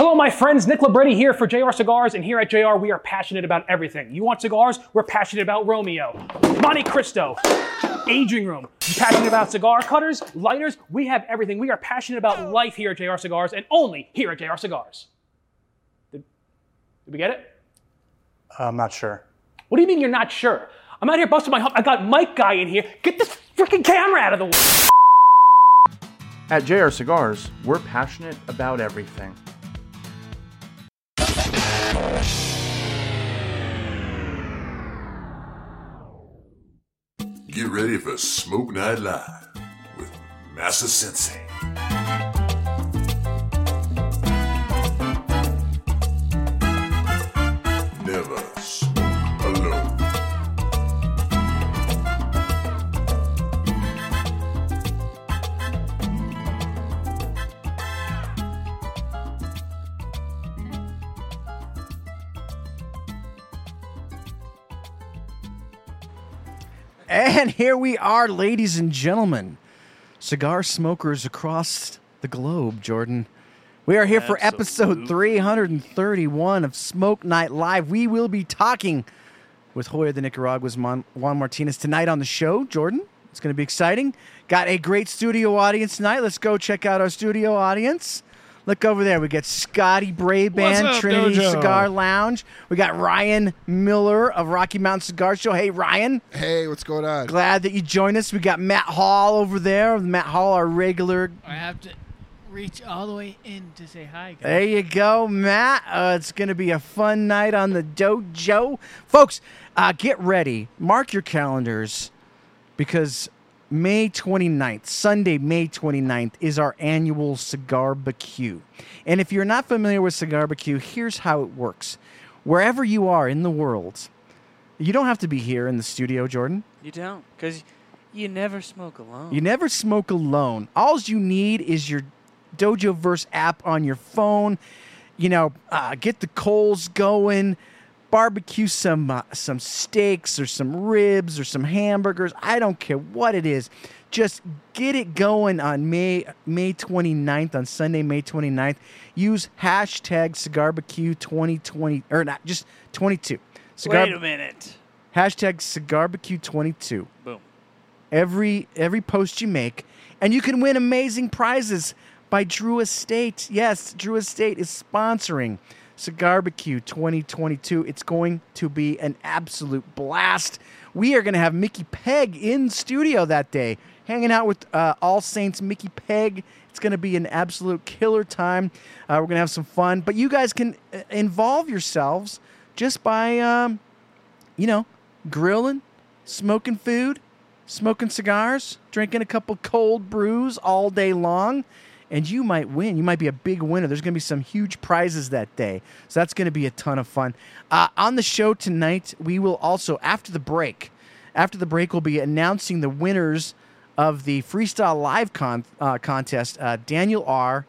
Hello, my friends. Nick Labretti here for JR Cigars, and here at JR, we are passionate about everything. You want cigars? We're passionate about Romeo, Monte Cristo, aging room. You passionate about cigar cutters, lighters? We have everything. We are passionate about life here at JR Cigars, and only here at JR Cigars. Did, did we get it? I'm not sure. What do you mean you're not sure? I'm out here busting my hump. I got Mike Guy in here. Get this freaking camera out of the way. At JR Cigars, we're passionate about everything. Get ready for Smoke Night Live with Massa Sensei. And here we are, ladies and gentlemen, cigar smokers across the globe, Jordan. We are here for episode 331 of Smoke Night Live. We will be talking with Joya de Nicaragua's Mon- Juan Martinez tonight on the show, Jordan. It's going to be exciting. Got a great studio audience tonight. Let's go check out our studio audience. Look over there. We got Scotty Braband, up, Trinity Dojo? Cigar Lounge. We got Ryan Miller of Rocky Mountain Cigar Show. Hey, Ryan. Hey, what's going on? Glad that you joined us. We got Matt Hall over there. Matt Hall, our regular. I have to reach all the way in to say hi, guys. There you go, Matt. Uh, it's going to be a fun night on the dojo. Folks, uh, get ready. Mark your calendars because May 29th, Sunday, May 29th, is our annual Cigar Barbecue. And if you're not familiar with Cigar Barbecue, here's how it works. Wherever you are in the world, you don't have to be here in the studio, Jordan. You don't, because you never smoke alone. You never smoke alone. All you need is your Dojo Verse app on your phone. You know, uh, get the coals going, barbecue some uh, some steaks or some ribs or some hamburgers. I don't care what it is. Just get it going on May May 29th on Sunday, May 29th. Use hashtag CigarBarbecue 2020 or not just 22. Cigar, Wait a minute. Hashtag CigarBarbecue 22 Boom. every every post you make, and you can win amazing prizes by Drew Estate. Yes, Drew Estate is sponsoring Cigar Barbecue 2022. It's going to be an absolute blast. We are going to have Mickey Peg in studio that day, hanging out with uh, All Saints Mickey Peg. It's going to be an absolute killer time. Uh, we're going to have some fun, but you guys can uh, involve yourselves just by, um, you know, grilling, smoking food, smoking cigars, drinking a couple cold brews all day long, and you might win. You might be a big winner. There's going to be some huge prizes that day. So that's going to be a ton of fun. Uh, on the show tonight, we will also, after the break, after the break, we'll be announcing the winners of the Freestyle Live con- uh, contest. Uh, Daniel R.,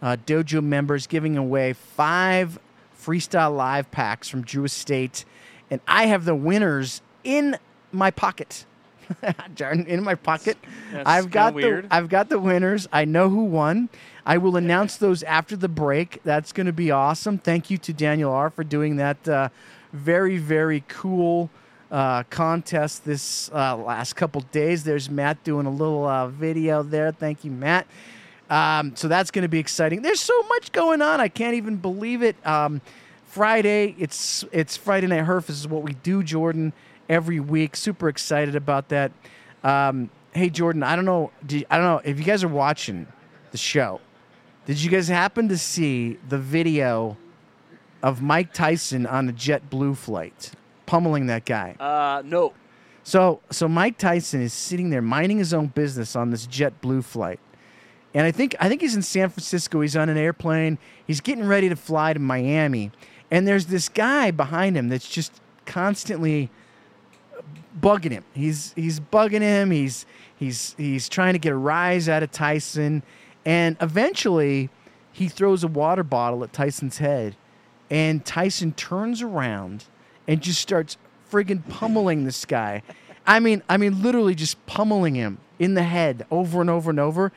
uh, Dojo members, giving away five Freestyle Live packs from Drew Estate. And I have the winners in my pocket. Jordan, in my pocket. That's I've got weird. the I've got the winners. I know who won. I will announce those after the break. That's going to be awesome. Thank you to Daniel R for doing that uh, very very cool uh, contest this uh, last couple days. There's Matt doing a little uh, video there. Thank you, Matt. Um, so that's going to be exciting. There's so much going on. I can't even believe it. Um, Friday, it's it's Friday Night Herf. This is what we do, Jordan, every week. Super excited about that. Um, hey, Jordan, I don't know. Did, I don't know if you guys are watching the show. Did you guys happen to see the video of Mike Tyson on a JetBlue flight, pummeling that guy? Uh, no. So, so Mike Tyson is sitting there minding his own business on this JetBlue flight, and I think I think he's in San Francisco. He's on an airplane. He's getting ready to fly to Miami, and there's this guy behind him that's just constantly bugging him. He's he's bugging him. He's he's he's trying to get a rise out of Tyson, and eventually he throws a water bottle at Tyson's head, and Tyson turns around and just starts friggin' pummeling this guy. I mean, I mean, literally just pummeling him in the head over and over and over.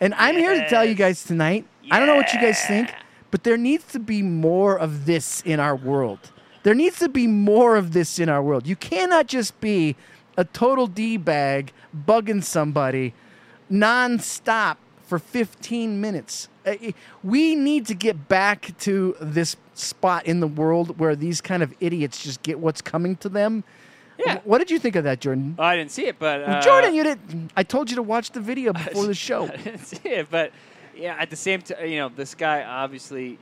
And I'm here to tell you guys tonight. I don't know what you guys think, but there needs to be more of this in our world. There needs to be more of this in our world. You cannot just be a total D bag bugging somebody nonstop for 15 minutes. We need to get back to this spot in the world where these kind of idiots just get what's coming to them. Yeah. What did you think of that, Jordan? Oh, I didn't see it, but uh, Jordan, you didn't. I told you to watch the video before the show. I didn't see it, but yeah, at the same time, you know, this guy obviously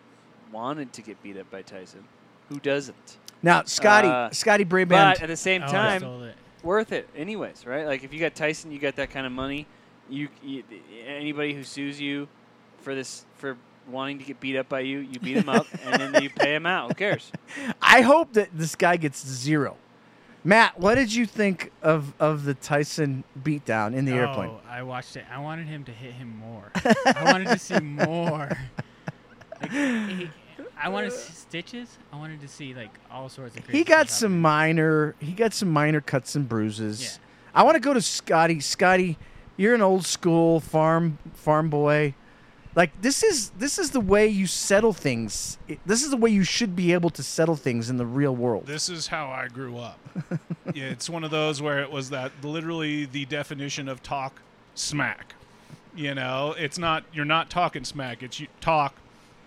wanted to get beat up by Tyson. Who doesn't? Now, Scotty, Uh, Scotty Brabant. But at the same time, stole it. worth it anyways, right? Like if you got Tyson, you got that kind of money. You, you anybody who sues you for this for wanting to get beat up by you, you beat him up and then you pay him out. Who cares? I hope that this guy gets zero. Matt, what did you think of, of the Tyson beatdown in the airplane? Oh, I watched it. I wanted him to hit him more. I wanted to see more. Like, he, I wanted to uh. see stitches. I wanted to see like all sorts of. Crazy He got stuff some minor. He got some minor cuts and bruises. Yeah. I want to go to Scotty. Scotty, you're an old school farm farm boy. Like this is this is the way you settle things. This is the way you should be able to settle things in the real world. This is how I grew up. yeah, it's one of those where it was that literally the definition of talk smack. You know, it's not you're not talking smack. It's you talk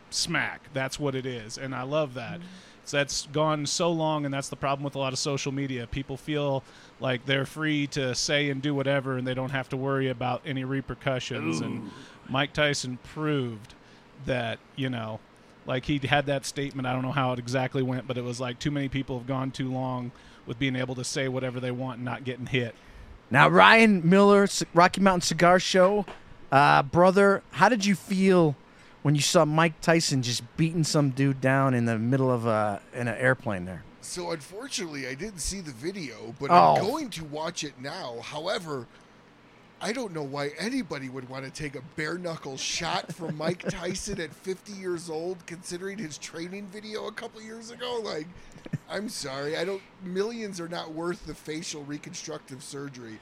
smack. That's what it is, and I love that. So that's gone so long, and that's the problem with a lot of social media. People feel like they're free to say and do whatever, and they don't have to worry about any repercussions. And Mike Tyson proved that you know like he had that statement i don't know how it exactly went but it was like too many people have gone too long with being able to say whatever they want and not getting hit Now, Ryan Miller, Rocky Mountain Cigar Show, uh, brother, how did you feel when you saw Mike Tyson just beating some dude down in the middle of a in an airplane there? So unfortunately, I didn't see the video, but Oh. I'm going to watch it now. However, I don't know why anybody would want to take a bare knuckle shot from Mike Tyson at 50 years old, considering his training video a couple years ago. Like, I'm sorry, I don't. Millions are not worth the facial reconstructive surgery.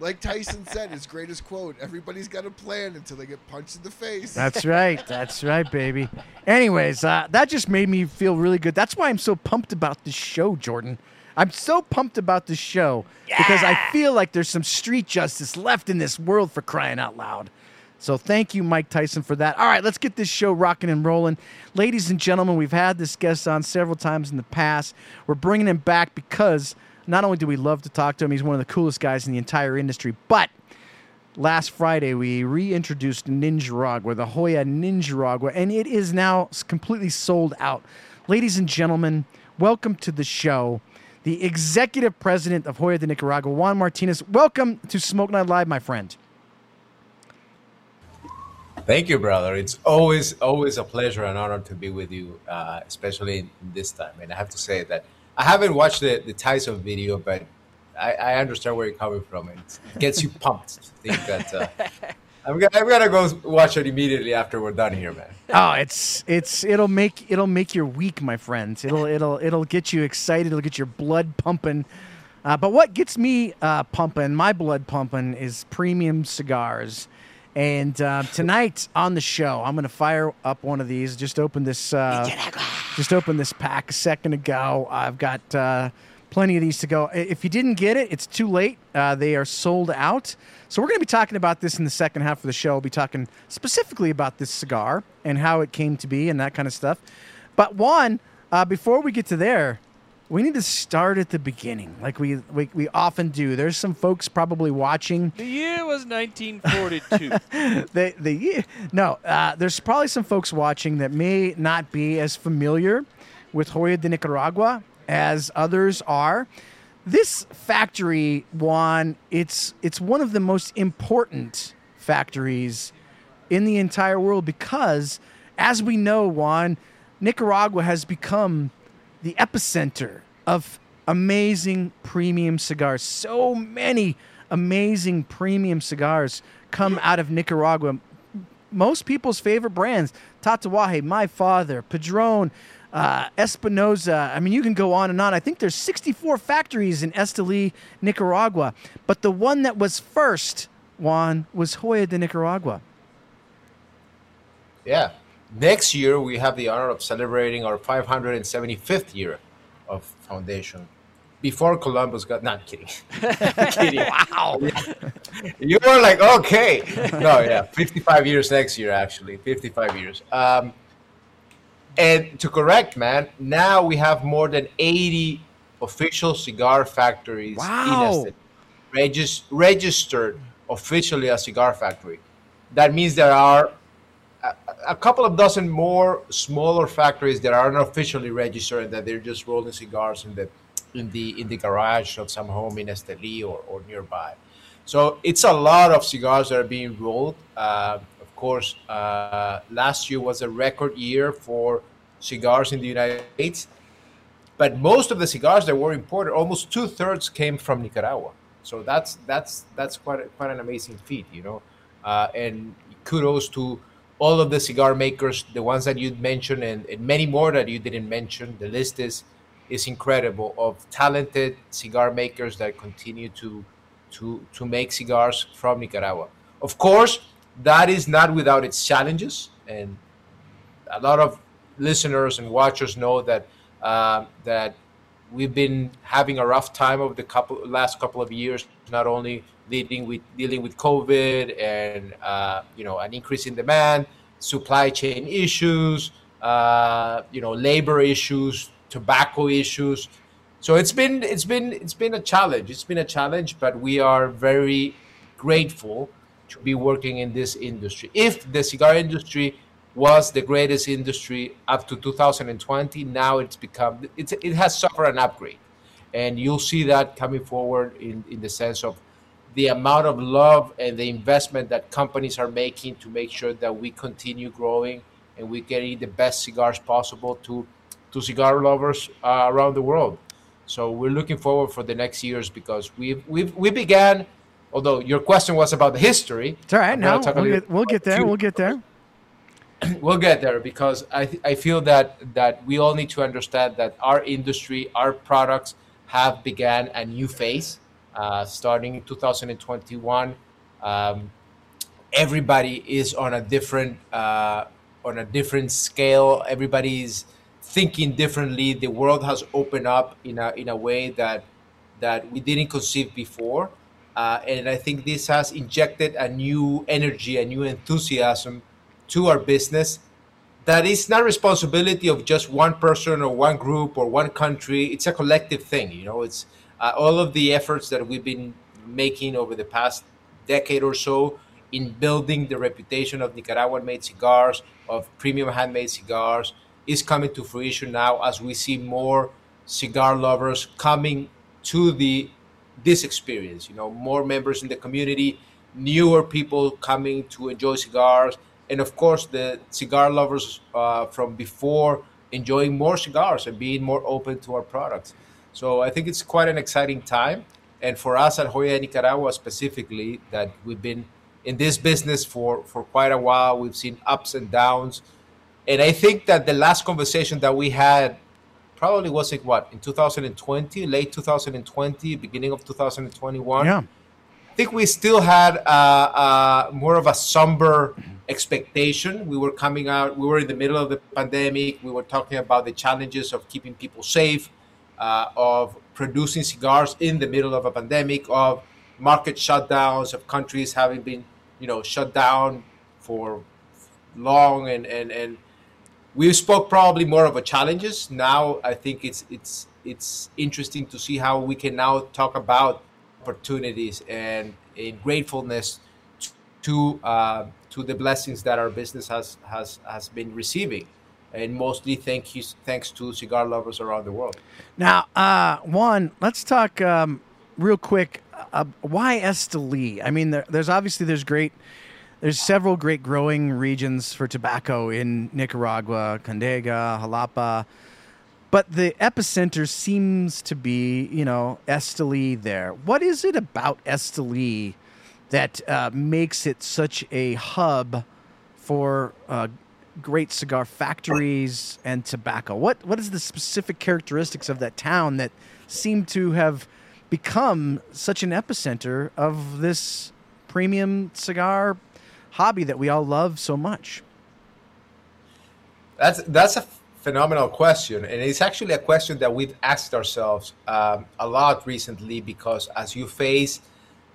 Like Tyson said, his greatest quote: "Everybody's got a plan until they get punched in the face." That's right. That's right, baby. Anyways, uh, that just made me feel really good. That's why I'm so pumped about this show, Jordan. I'm so pumped about this show because I feel like there's some street justice left in this world for crying out loud. So thank you, Mike Tyson, for that. All right, let's get this show rocking and rolling. Ladies and gentlemen, we've had this guest on several times in the past. We're bringing him back because not only do we love to talk to him, he's one of the coolest guys in the entire industry, but last Friday we reintroduced Ninjaragua, the Joya Ninjaragua, and it is now completely sold out. Ladies and gentlemen, welcome to the show. The executive president of Joya de Nicaragua, Juan Martinez. Welcome to Smoke Night Live, my friend. Thank you, brother. It's always always a pleasure and honor to be with you, uh, especially in this time. And I have to say that I haven't watched the, the Tyson video, but I, I understand where you're coming from. and It gets you pumped to think that uh, I'm, gonna, I'm gonna go watch it immediately after we're done here, man. Oh, it's it's it'll make it'll make your week, my friends. It'll it'll it'll get you excited. It'll get your blood pumping. Uh, but what gets me uh, pumping, my blood pumping, is premium cigars. And uh, tonight on the show, I'm going to fire up one of these. Just opened this. Uh, just opened this pack a second ago. I've got uh, plenty of these to go. If you didn't get it, it's too late. Uh, they are sold out. So we're going to be talking about this in the second half of the show. We'll be talking specifically about this cigar and how it came to be and that kind of stuff. But one, uh, before we get to there, we need to start at the beginning, like we, we we often do. There's some folks probably watching The year was 1942. the the ye- no, uh, there's probably some folks watching that may not be as familiar with Joya de Nicaragua as others are. This factory, Juan, it's it's one of the most important factories in the entire world because, as we know, Juan, Nicaragua has become the epicenter of amazing premium cigars. So many amazing premium cigars come out of Nicaragua. Most people's favorite brands, Tatuaje, My Father, Padron, uh, Espinosa. I mean, you can go on and on. I think there's 64 factories in Esteli, Nicaragua. But the one that was first, Juan, was Joya de Nicaragua. Yeah, next year we have the honor of celebrating our 575th year of foundation. Before Columbus got, not kidding, kidding. Wow, you were like, okay, no, yeah, 55 years next year actually, 55 years. Um, and to correct, man, now we have more than 80 official cigar factories Wow. in regis- registered officially as cigar factory. That means there are a, couple of dozen more smaller factories that are not officially registered that they're just rolling cigars in the in the in the garage of some home in Esteli or, or nearby. So it's a lot of cigars that are being rolled. Uh, of course, uh, last year was a record year for cigars in the United States, but most of the cigars that were imported, almost two thirds, came from Nicaragua. So that's that's that's quite a, quite an amazing feat, you know. Uh, and kudos to all of the cigar makers, the ones that you mentioned, and, and many more that you didn't mention. The list is is incredible of talented cigar makers that continue to to to make cigars from Nicaragua. Of course, that is not without its challenges, and a lot of listeners and watchers know that uh, that we've been having a rough time over the couple last couple of years, not only dealing with dealing with COVID and uh, you know an increase in demand, supply chain issues, uh, you know labor issues, tobacco issues. So it's been it's been it's been a challenge. It's been a challenge, but we are very grateful to be working in this industry. If the cigar industry was the greatest industry up to 2020, now it's become it's, it has suffered an upgrade, and you'll see that coming forward in in the sense of the amount of love and the investment that companies are making to make sure that we continue growing and we're getting the best cigars possible to to cigar lovers uh, around the world. So we're looking forward for the next years because we've we've we began. Although your question was about the history, It's all right. No, we'll little get, we'll get there. few- We'll get there. we'll get there because I, th- I feel that that we all need to understand that our industry our products have began a new phase starting in 2021 um, everybody is on a different uh, on a different scale. Everybody's thinking differently. The world has opened up in a in a way that that we didn't conceive before. Uh, and I think this has injected a new energy, a new enthusiasm to our business that is not responsibility of just one person or one group or one country. It's a collective thing you know it's uh, all of the efforts that we've been making over the past decade or so in building the reputation of nicaraguan made cigars of premium handmade cigars is coming to fruition now as we see more cigar lovers coming to the this experience you know more members in the community newer people coming to enjoy cigars and of course the cigar lovers uh, from before enjoying more cigars and being more open to our products so i think it's quite an exciting time and for us at joya nicaragua specifically that we've been in this business for for quite a while we've seen ups and downs and i think that the last conversation that we had probably was like what in 2020 late 2020 beginning of 2021 Yeah. I think we still had uh, uh, more of a somber expectation. We were coming out, we were in the middle of the pandemic. We were talking about the challenges of keeping people safe, uh, of producing cigars in the middle of a pandemic, of market shutdowns, of countries having been, you know, shut down for long. And, and, and we spoke probably more of a challenges. Now I think it's, it's, it's interesting to see how we can now talk about opportunities and in gratefulness to uh, to the blessings that our business has has has been receiving, and mostly thank you thanks to cigar lovers around the world. Now, uh, one, let's talk um, real quick. Uh, why Esteli? I mean, there, there's obviously there's great, there's several great growing regions for tobacco in Nicaragua, Condega, Jalapa, but the epicenter seems to be, you know, Esteli. There. What is it about Esteli that uh, makes it such a hub for uh, great cigar factories and tobacco. What what is the specific characteristics of that town that seem to have become such an epicenter of this premium cigar hobby that we all love so much? That's that's a phenomenal question, and it's actually a question that we've asked ourselves um, a lot recently because as you face,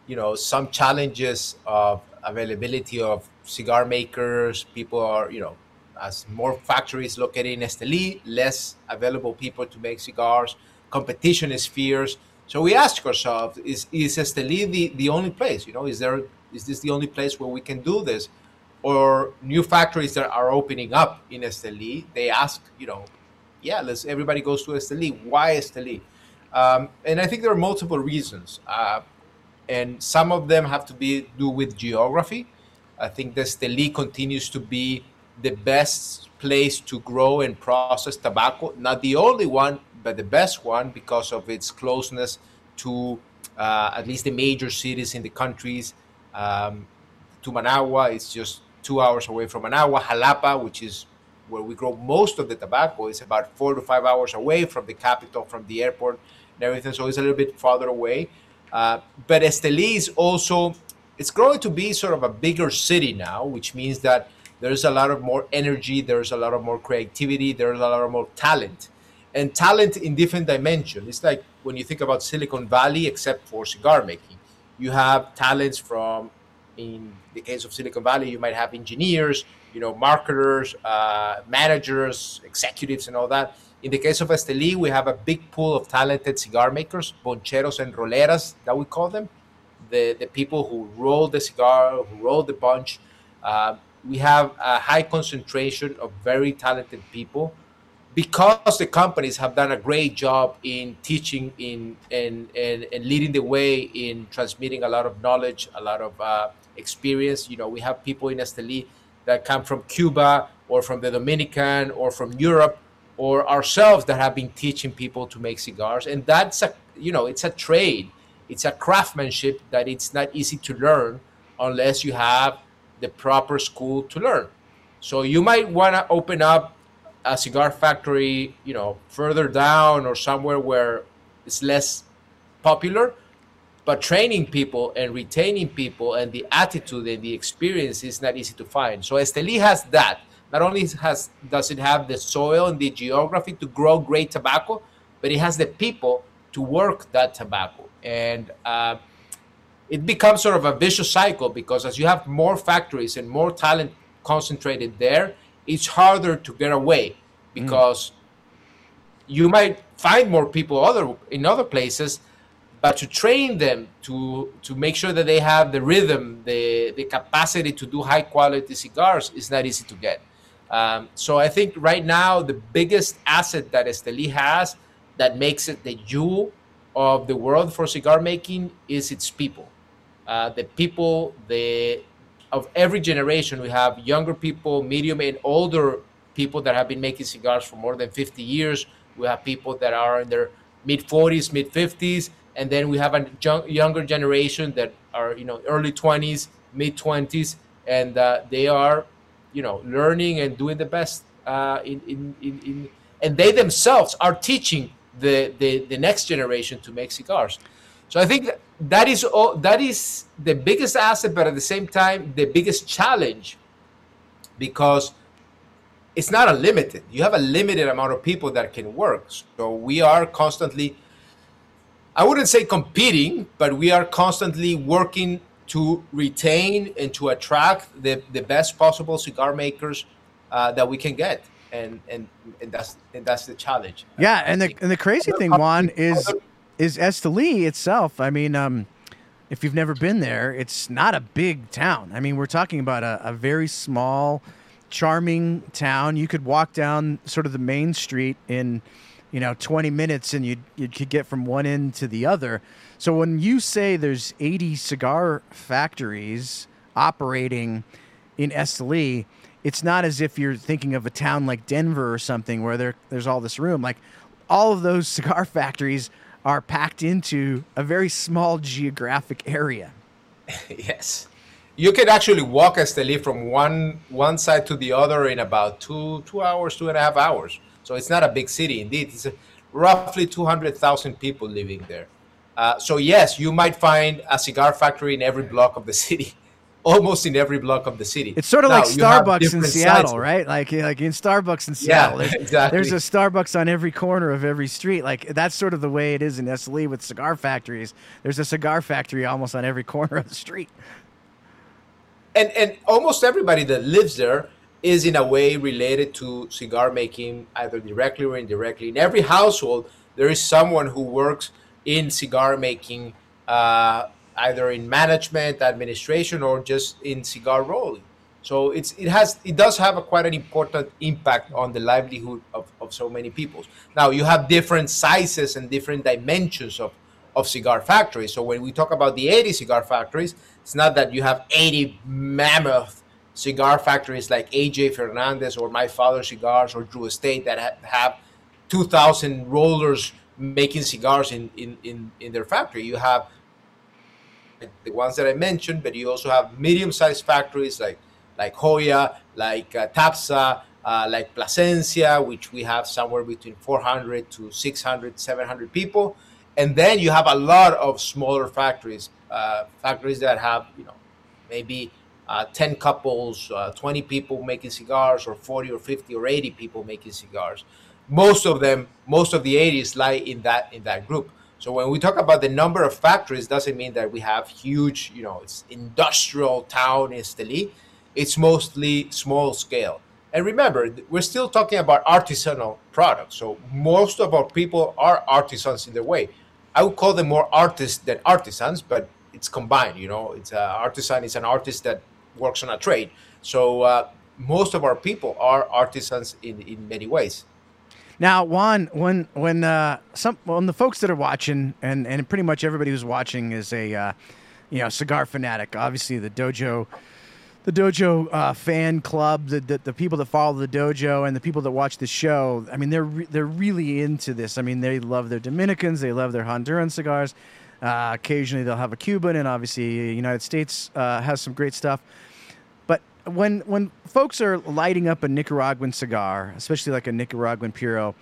you know, some challenges of availability of cigar makers, people are, you know, as more factories located in Esteli, less available people to make cigars. Competition is fierce. So we ask ourselves: Is is Esteli the, the only place? You know, is there is this the only place where we can do this? Or new factories that are opening up in Esteli, they ask, you know, yeah, let's everybody goes to Esteli. Why Esteli? Um, and I think there are multiple reasons, uh, and some of them have to be do with geography. I think the Esteli continues to be the best place to grow and process tobacco. Not the only one, but the best one because of its closeness to uh, at least the major cities in the countries. Um, to Managua, it's just two hours away from Managua. Jalapa, which is where we grow most of the tobacco, is about four to five hours away from the capital, from the airport, and everything. So it's a little bit farther away. Uh, but Esteli is also it's growing to be sort of a bigger city now, which means that there's a lot of more energy, there's a lot of more creativity, there's a lot of more talent, and talent in different dimensions. It's like when you think about Silicon Valley, except for cigar making, you have talents from in the case of Silicon Valley, you might have engineers, you know, marketers, uh, managers, executives, and all that. In the case of Esteli, we have a big pool of talented cigar makers, boncheros and roleras, that we call them, the, the people who roll the cigar, who roll the bunch. Uh, we have a high concentration of very talented people because the companies have done a great job in teaching in and, and, leading the way in transmitting a lot of knowledge, a lot of uh, experience. You know, we have people in Esteli that come from Cuba or from the Dominican or from Europe or ourselves that have been teaching people to make cigars. And that's a, you know, it's a trade. It's a craftsmanship that it's not easy to learn unless you have the proper school to learn. So you might want to open up a cigar factory, you know, further down or somewhere where it's less popular, but training people and retaining people and the attitude and the experience is not easy to find. So Esteli has that. Not only has does it have the soil and the geography to grow great tobacco, but it has the people to work that tobacco. And uh, it becomes sort of a vicious cycle because as you have more factories and more talent concentrated there, it's harder to get away because mm. you might find more people other in other places but to train them to to make sure that they have the rhythm the the capacity to do high quality cigars is not easy to get um, so i think right now the biggest asset that esteli has that makes it the jewel of the world for cigar making is its people uh, the people the of every generation we have younger people medium and older people that have been making cigars for more than 50 years. We have people that are in their mid 40s mid 50s and then we have a younger generation that are you know early 20s mid 20s and uh, they are you know learning and doing the best uh, in, in, in, in, and they themselves are teaching the, the, the next generation to make cigars so i think that, that is all that is the biggest asset but at the same time the biggest challenge because it's not unlimited. You have a limited amount of people that can work. So we are constantly i wouldn't say competing but we are constantly working to retain and to attract the, the best possible cigar makers uh, that we can get. And and, and that's and that's the challenge. Yeah and the, and the crazy thing juan is is Esteli itself. I mean, um, if you've never been there, it's not a big town. I mean, we're talking about a, a very small, charming town. You could walk down sort of the main street in, you know, 20 minutes and you you could get from one end to the other. So when you say there's 80 cigar factories operating in Esteli, it's not as if you're thinking of a town like Denver or something where there there's all this room. Like all of those cigar factories are packed into a very small geographic area. yes. You can actually walk Esteli from one one side to the other in about two two hours, two and a half hours. So it's not a big city. Indeed, it's roughly two hundred thousand people living there. Uh, so yes, you might find a cigar factory in every block of the city, almost in every block of the city. It's sort of Now, like Starbucks in Seattle, right? Like like in Starbucks in Yeah, Seattle, there's, exactly. there's a Starbucks on every corner of every street. Like that's sort of the way it is in Esteli with cigar factories. There's a cigar factory almost on every corner of the street. and and almost everybody that lives there is in a way related to cigar making either directly or indirectly in every household there is someone who works in cigar making uh, either in management administration or just in cigar rolling so it's it has it does have a quite an important impact on the livelihood of, of so many people now you have different sizes and different dimensions of of cigar factories. So when we talk about the 80 cigar factories, it's not that you have 80 mammoth cigar factories like AJ Fernandez or My Father Cigars or Drew Estate that ha- have 2,000 rollers making cigars in, in, in, in their factory. You have the ones that I mentioned, but you also have medium-sized factories like like Joya, like uh, Tapsa, uh, like Plasencia, which we have somewhere between 400 to 600, 700 people, and then you have a lot of smaller factories, uh, factories that have you know maybe uh, 10 couples, uh, 20 people making cigars, or 40 or 50 or 80 people making cigars. Most of them, most of the 80s lie in that in that group. So when we talk about the number of factories, doesn't mean that we have huge, you know, it's industrial town in Esteli. It's mostly small scale. And remember, we're still talking about artisanal products. So most of our people are artisans in their way. I would call them more artists than artisans, but it's combined. You know, it's an artisan is an artist that works on a trade. So uh, most of our people are artisans in in many ways. Now, Juan, when when uh, some when the folks that are watching and and pretty much everybody who's watching is a uh, you know cigar fanatic. Obviously, the dojo, the dojo uh, fan club, the, the the people that follow the dojo and the people that watch the show. I mean, they're re- they're really into this. I mean, they love their Dominicans, they love their Honduran cigars. Uh, occasionally, they'll have a Cuban, and obviously, United States uh, has some great stuff. When when folks are lighting up a Nicaraguan cigar, especially like a Nicaraguan puro,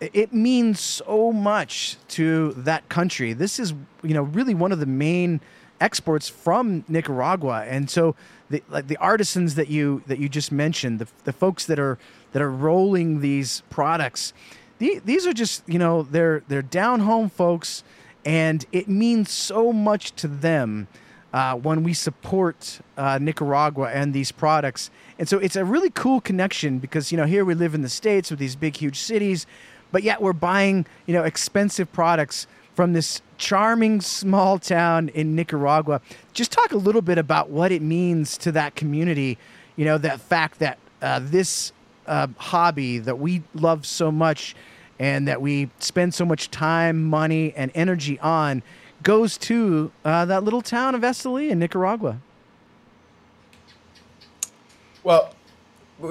it means so much to that country. This is you know really one of the main exports from Nicaragua, and so the like the artisans that you that you just mentioned, the, the folks that are that are rolling these products, the, these are just you know they're they're down home folks, and it means so much to them uh, when we support uh, Nicaragua and these products. And so it's a really cool connection because you know here we live in the states with these big huge cities, but yet we're buying you know expensive products from this charming small town in Nicaragua. Just talk a little bit about what it means to that community. You know that fact that uh, this uh, hobby that we love so much and that we spend so much time, money, and energy on goes to uh, that little town of Esteli in Nicaragua. Well,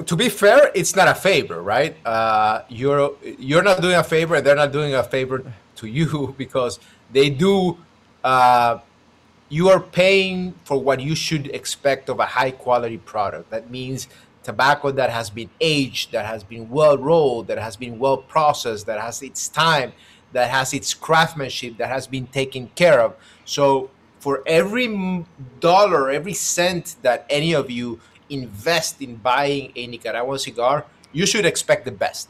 to be fair, it's not a favor, right? Uh, you're you're not doing a favor, and they're not doing a favor to you because they do. Uh, you are paying for what you should expect of a high quality product. That means tobacco that has been aged, that has been well rolled, that has been well processed, that has its time, that has its craftsmanship, that has been taken care of. So for every dollar, every cent that any of you invest in buying a Nicaraguan cigar, you should expect the best.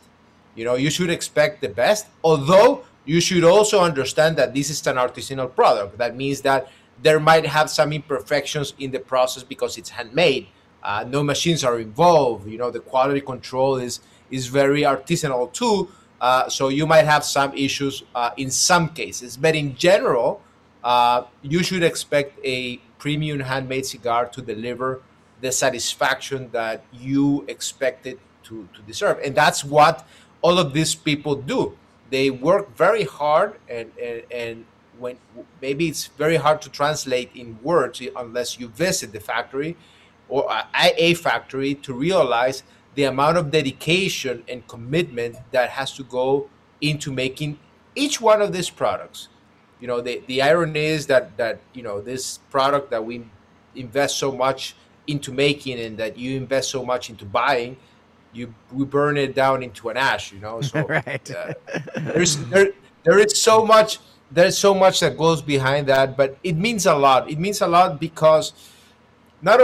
You know, you should expect the best, although you should also understand that this is an artisanal product. That means that there might have some imperfections in the process because it's handmade. Uh, no machines are involved. You know, the quality control is is very artisanal too. Uh, so you might have some issues uh, in some cases, but in general, uh, you should expect a premium handmade cigar to deliver the satisfaction that you expect it to, to deserve. And that's what all of these people do. They work very hard, and, and, and when maybe it's very hard to translate in words unless you visit the factory or a factory to realize the amount of dedication and commitment that has to go into making each one of these products. You know, the, the irony is that that you know this product that we invest so much into making and that you invest so much into buying, you we burn it down into an ash. You know, so Right. uh, there's there there is so much there's so much that goes behind that, but it means a lot. It means a lot because not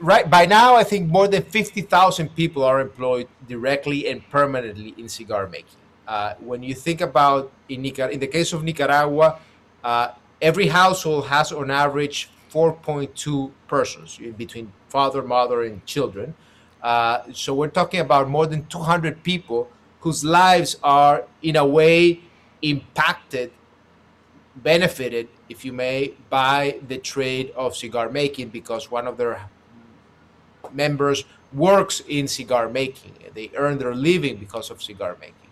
right by now. I think more than fifty thousand people are employed directly and permanently in cigar making. Uh, when you think about in Nicar- in the case of Nicaragua, uh, every household has on average 4.2 persons between father, mother, and children. Uh, so we're talking about more than 200 people whose lives are in a way impacted benefited, if you may, by the trade of cigar making because one of their members works in cigar making. They earn their living because of cigar making.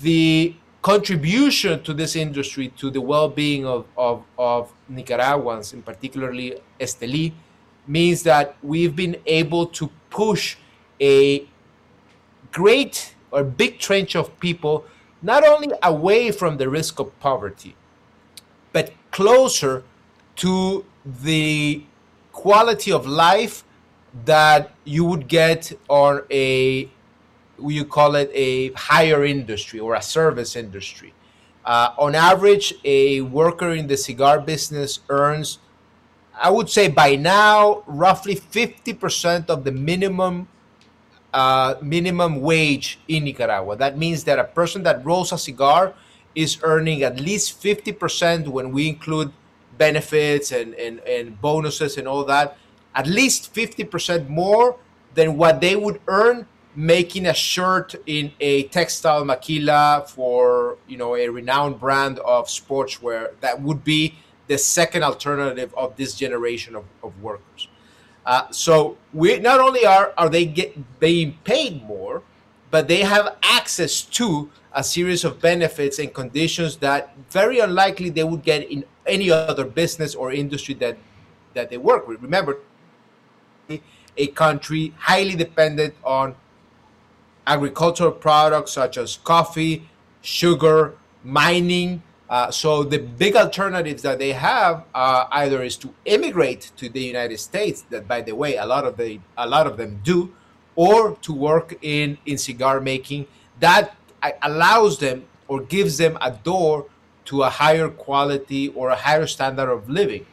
The contribution to this industry to the well-being of, of, of Nicaraguans, and particularly Esteli, means that we've been able to push a great or big trench of people not only away from the risk of poverty, but closer to the quality of life that you would get on a you call it a higher industry or a service industry. Uh, on average, a worker in the cigar business earns, I would say by now, roughly 50% of the minimum uh, minimum wage in Nicaragua. That means that a person that rolls a cigar is earning at least 50% when we include benefits and, and, and bonuses and all that, at least 50% more than what they would earn making a shirt in a textile maquila for you know a renowned brand of sportswear that would be the second alternative of this generation of, of workers. Uh, so we not only are are they get being paid more but they have access to a series of benefits and conditions that very unlikely they would get in any other business or industry that that they work with. Remember a country highly dependent on agricultural products such as coffee, sugar, mining. Uh, so the big alternatives that they have uh, either is to immigrate to the United States, that by the way a lot of the a lot of them do, or to work in in cigar making. That uh, allows them or gives them a door to a higher quality or a higher standard of living,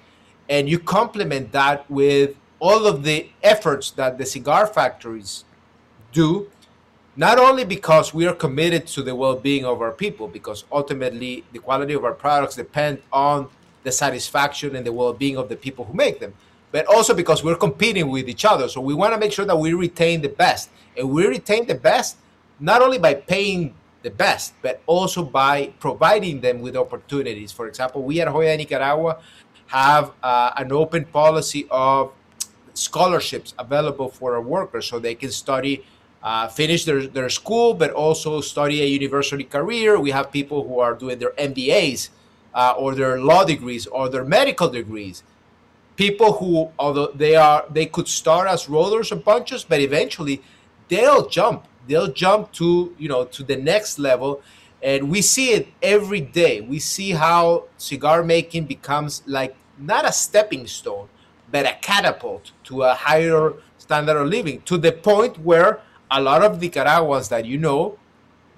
and you complement that with all of the efforts that the cigar factories do not only because we are committed to the well-being of our people because ultimately the quality of our products depend on the satisfaction and the well-being of the people who make them but also because we're competing with each other. So we want to make sure that we retain the best and we retain the best not only by paying the best but also by providing them with opportunities. For example we at joya nicaragua have uh, an open policy of scholarships available for our workers so they can study uh, finish their, their school, but also study a university career. We have people who are doing their MBAs uh, or their law degrees or their medical degrees. People who, although they are, they could start as rollers or punchers, but eventually they'll jump. They'll jump to you know to the next level, and we see it every day. We see how cigar making becomes like not a stepping stone, but a catapult to a higher standard of living to the point where a lot of Nicaraguans that you know,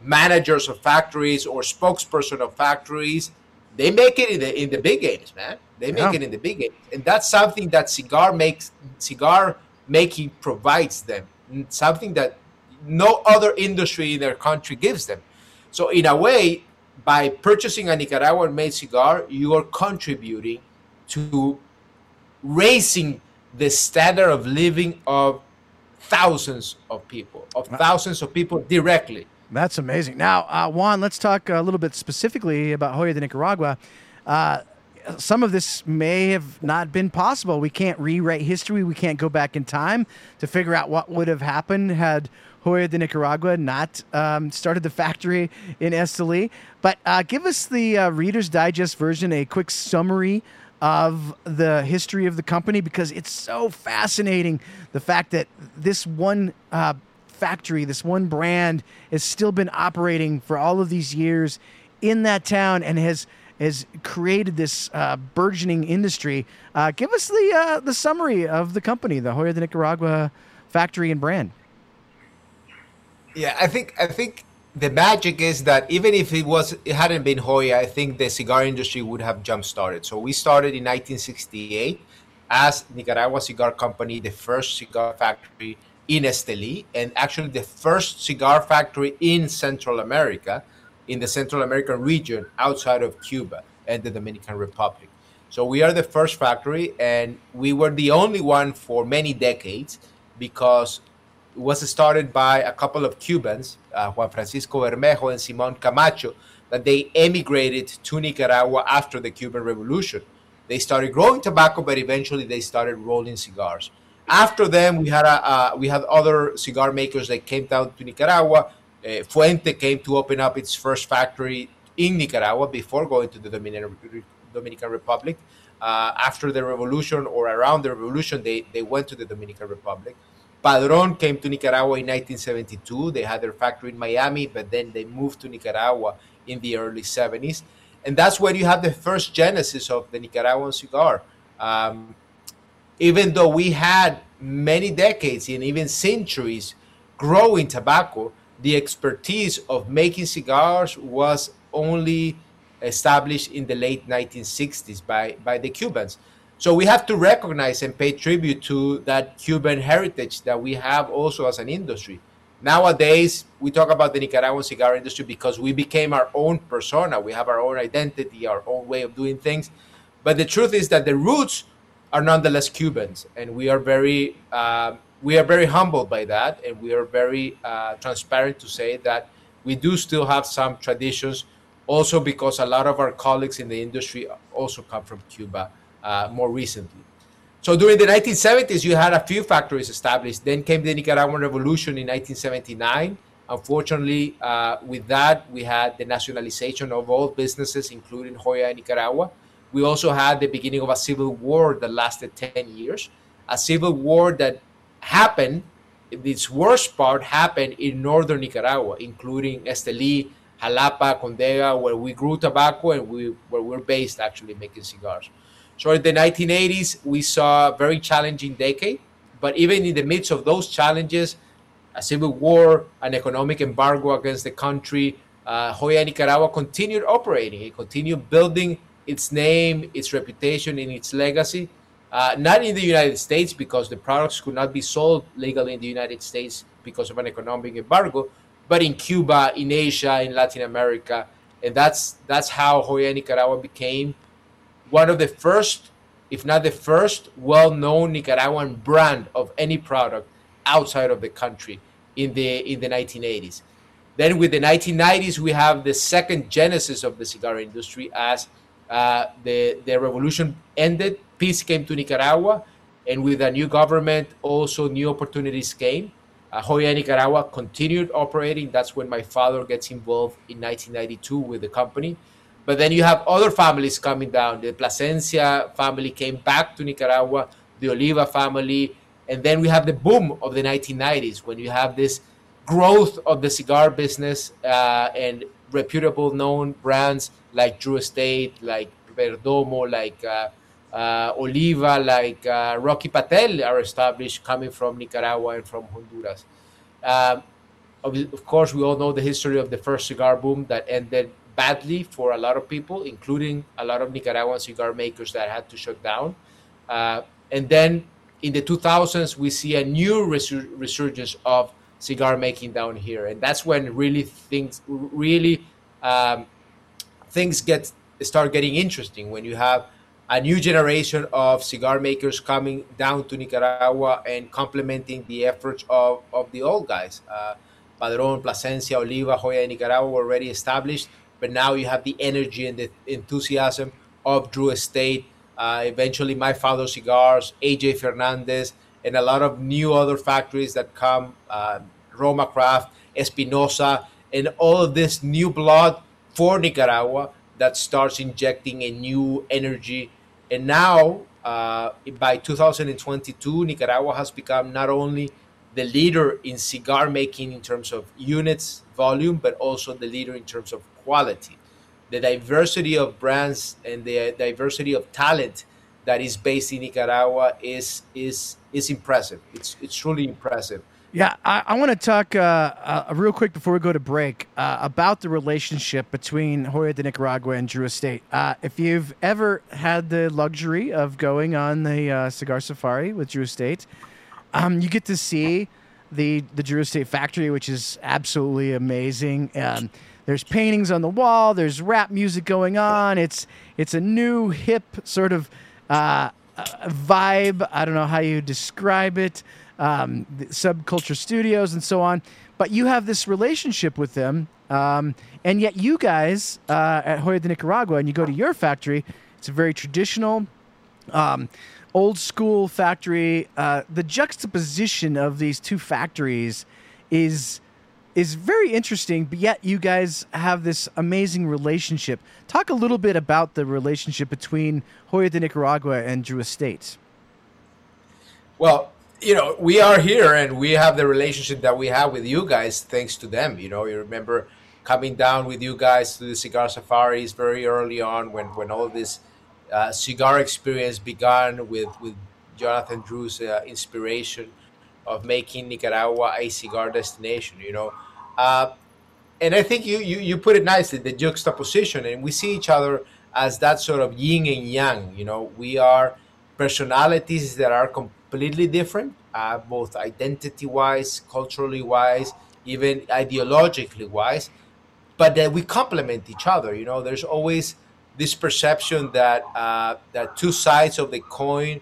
managers of factories or spokesperson of factories, they make it in the in the big games, man. They make Yeah. it in the big games, and that's something that cigar makes cigar making provides them. Something that no other industry in their country gives them. So in a way, by purchasing a Nicaraguan-made cigar, you are contributing to raising the standard of living of thousands of people, of thousands of people directly. That's amazing. Now, uh, Juan, let's talk a little bit specifically about Joya de Nicaragua. Uh, some of this may have not been possible. We can't rewrite history. We can't go back in time to figure out what would have happened had Joya de Nicaragua not um, started the factory in Esteli. But uh, give us the uh, Reader's Digest version, a quick summary of the history of the company because it's so fascinating. The fact that this one uh, factory, this one brand, has still been operating for all of these years in that town and has has created this uh, burgeoning industry. Uh, give us the uh, the summary of the company, the Joya de Nicaragua factory and brand. Yeah, I think I think the magic is that even if it was it hadn't been Joya, I think the cigar industry would have jump started. So we started in 1968. as Nicaragua Cigar Company, the first cigar factory in Esteli, and actually the first cigar factory in Central America, in the Central American region outside of Cuba and the Dominican Republic. So we are the first factory, and we were the only one for many decades because was started by a couple of Cubans, uh, Juan Francisco Bermejo and Simon Camacho, that they emigrated to Nicaragua after the Cuban Revolution. They started growing tobacco, but eventually they started rolling cigars. After them, we had a, uh, we had other cigar makers that came down to Nicaragua. Uh, Fuente came to open up its first factory in Nicaragua before going to the Dominican, Dominican Republic. Uh, after the revolution or around the revolution, they, they went to the Dominican Republic. Padron came to Nicaragua in 1972. They had their factory in Miami, but then they moved to Nicaragua in the early 70s. And that's where you have the first genesis of the Nicaraguan cigar. Um, even though we had many decades and even centuries growing tobacco, the expertise of making cigars was only established in the late 1960s by, by the Cubans. So we have to recognize and pay tribute to that Cuban heritage that we have also as an industry. Nowadays, we talk about the Nicaraguan cigar industry because we became our own persona. We have our own identity, our own way of doing things. But the truth is that the roots are nonetheless Cubans, and we are very uh, we are very humbled by that, and we are very uh, transparent to say that we do still have some traditions. Also, because a lot of our colleagues in the industry also come from Cuba uh, more recently. So during the 1970s, you had a few factories established. Then came the Nicaraguan Revolution in 1979. Unfortunately, uh, with that, we had the nationalization of all businesses, including Joya Nicaragua. We also had the beginning of a civil war that lasted 10 years, a civil war that happened, its worst part happened in northern Nicaragua, including Esteli, Jalapa, Condega, where we grew tobacco and we, where we're based actually making cigars. So in the 1980s, we saw a very challenging decade. But even in the midst of those challenges, a civil war, an economic embargo against the country, uh, Joya Nicaragua continued operating. It continued building its name, its reputation, and its legacy. Uh, not in the United States because the products could not be sold legally in the United States because of an economic embargo, but in Cuba, in Asia, in Latin America, and that's that's how Joya Nicaragua became one of the first, if not the first, well-known Nicaraguan brand of any product outside of the country in the in the 1980s. Then with the 1990s, we have the second genesis of the cigar industry as uh, the the revolution ended, peace came to Nicaragua, and with a new government, also new opportunities came. Uh, Joya Nicaragua continued operating. That's when my father gets involved in 1992 with the company. But then you have other families coming down. The Plasencia family came back to Nicaragua, the Oliva family, and then we have the boom of the 1990s when you have this growth of the cigar business uh, and reputable known brands like Drew Estate, like Perdomo, like uh, uh, Oliva, like uh, Rocky Patel are established coming from Nicaragua and from Honduras. Um, of course, we all know the history of the first cigar boom that ended badly for a lot of people, including a lot of Nicaraguan cigar makers that had to shut down. Uh, and then in the 2000s, we see a new resur- resurgence of cigar making down here, and that's when really things really um, things get start getting interesting when you have a new generation of cigar makers coming down to Nicaragua and complementing the efforts of, of the old guys. Uh, Padron, Plasencia, Oliva, Joya, de Nicaragua were already established but now you have the energy and the enthusiasm of Drew Estate. Uh, eventually, My Father Cigars, AJ Fernandez, and a lot of new other factories that come, uh, Roma Craft, Espinosa, and all of this new blood for Nicaragua that starts injecting a new energy. And now, uh, by 2022, Nicaragua has become not only the leader in cigar making in terms of units, volume, but also the leader in terms of quality. The diversity of brands and the diversity of talent that is based in Nicaragua is is is impressive. It's it's truly impressive. Yeah, I, I want to talk uh, uh, real quick before we go to break uh, about the relationship between Joya de Nicaragua and Drew Estate. Uh, if you've ever had the luxury of going on the uh, cigar safari with Drew Estate, um, you get to see the the Drew Estate factory, which is absolutely amazing. Um, there's paintings on the wall. There's rap music going on. It's it's a new hip sort of uh, uh, vibe. I don't know how you describe it. Um, subculture studios and so on. But you have this relationship with them, um, and yet you guys uh, at Joya de Nicaragua, and you go to your factory. It's a very traditional, um, old school factory. Uh, the juxtaposition of these two factories is is very interesting, but yet you guys have this amazing relationship. Talk a little bit about the relationship between Joya de Nicaragua and Drew Estates. Well, you know, we are here and we have the relationship that we have with you guys thanks to them. You know, you remember coming down with you guys to the cigar safaris very early on when, when all this uh, cigar experience began with, with Jonathan Drew's uh, inspiration of making Nicaragua a cigar destination, you know. Uh, and I think you, you, you put it nicely, the juxtaposition, and we see each other as that sort of yin and yang, you know. We are personalities that are completely different, uh, both identity wise, culturally wise, even ideologically wise, but that we complement each other. You know, there's always this perception that uh, that two sides of the coin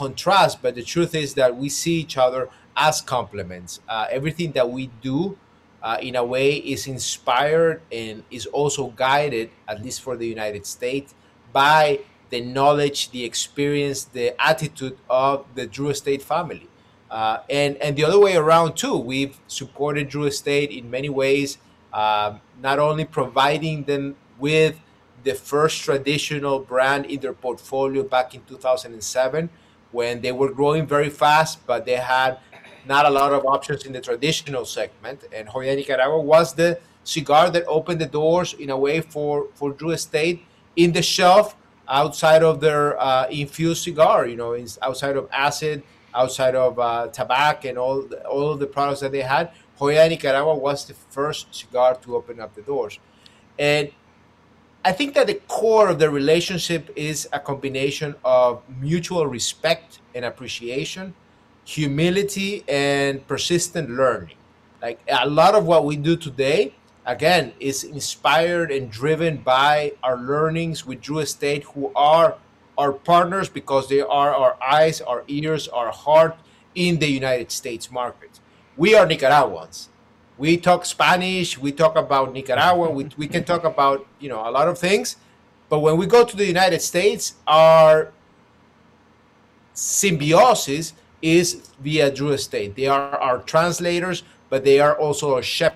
contrast, but the truth is that we see each other as complements. Uh, everything that we do, uh, in a way, is inspired and is also guided, at least for the United States, by the knowledge, the experience, the attitude of the Drew Estate family. Uh, and and the other way around too. We've supported Drew Estate in many ways, um, not only providing them with the first traditional brand in their portfolio back in 2007 when they were growing very fast, but they had not a lot of options in the traditional segment. And Joya Nicaragua was the cigar that opened the doors in a way for, for Drew Estate in the shelf outside of their uh, infused cigar, you know, outside of acid, outside of uh, tobacco and all, all of the products that they had. Joya Nicaragua was the first cigar to open up the doors. And I think that the core of the relationship is a combination of mutual respect and appreciation, humility, and persistent learning. Like a lot of what we do today, again, is inspired and driven by our learnings with Drew Estate, who are our partners because they are our eyes, our ears, our heart in the United States market. We are Nicaraguans we talk Spanish, we talk about Nicaragua, we, we can talk about, you know, a lot of things. But when we go to the United States, our symbiosis is via Drew Estate. They are our translators, but they are also a chef.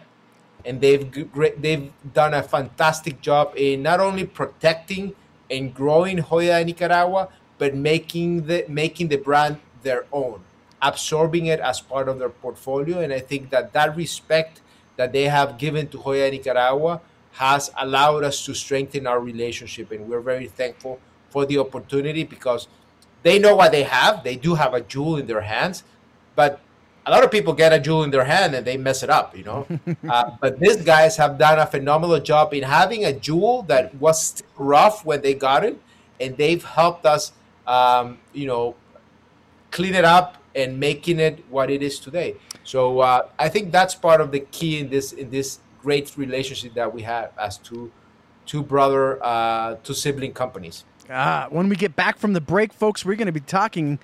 And they've they've done a fantastic job in not only protecting and growing Joya Nicaragua, but making the making the brand their own absorbing it as part of their portfolio. And I think that that respect that they have given to Joya Nicaragua has allowed us to strengthen our relationship. And we're very thankful for the opportunity because they know what they have. They do have a jewel in their hands, but a lot of people get a jewel in their hand and they mess it up, you know. uh, but these guys have done a phenomenal job in having a jewel that was rough when they got it, and they've helped us, um, you know, clean it up and making it what it is today. So uh, I think that's part of the key in this in this great relationship that we have as two two brother uh, two sibling companies. Uh, when we get back from the break, folks, we're going to be talking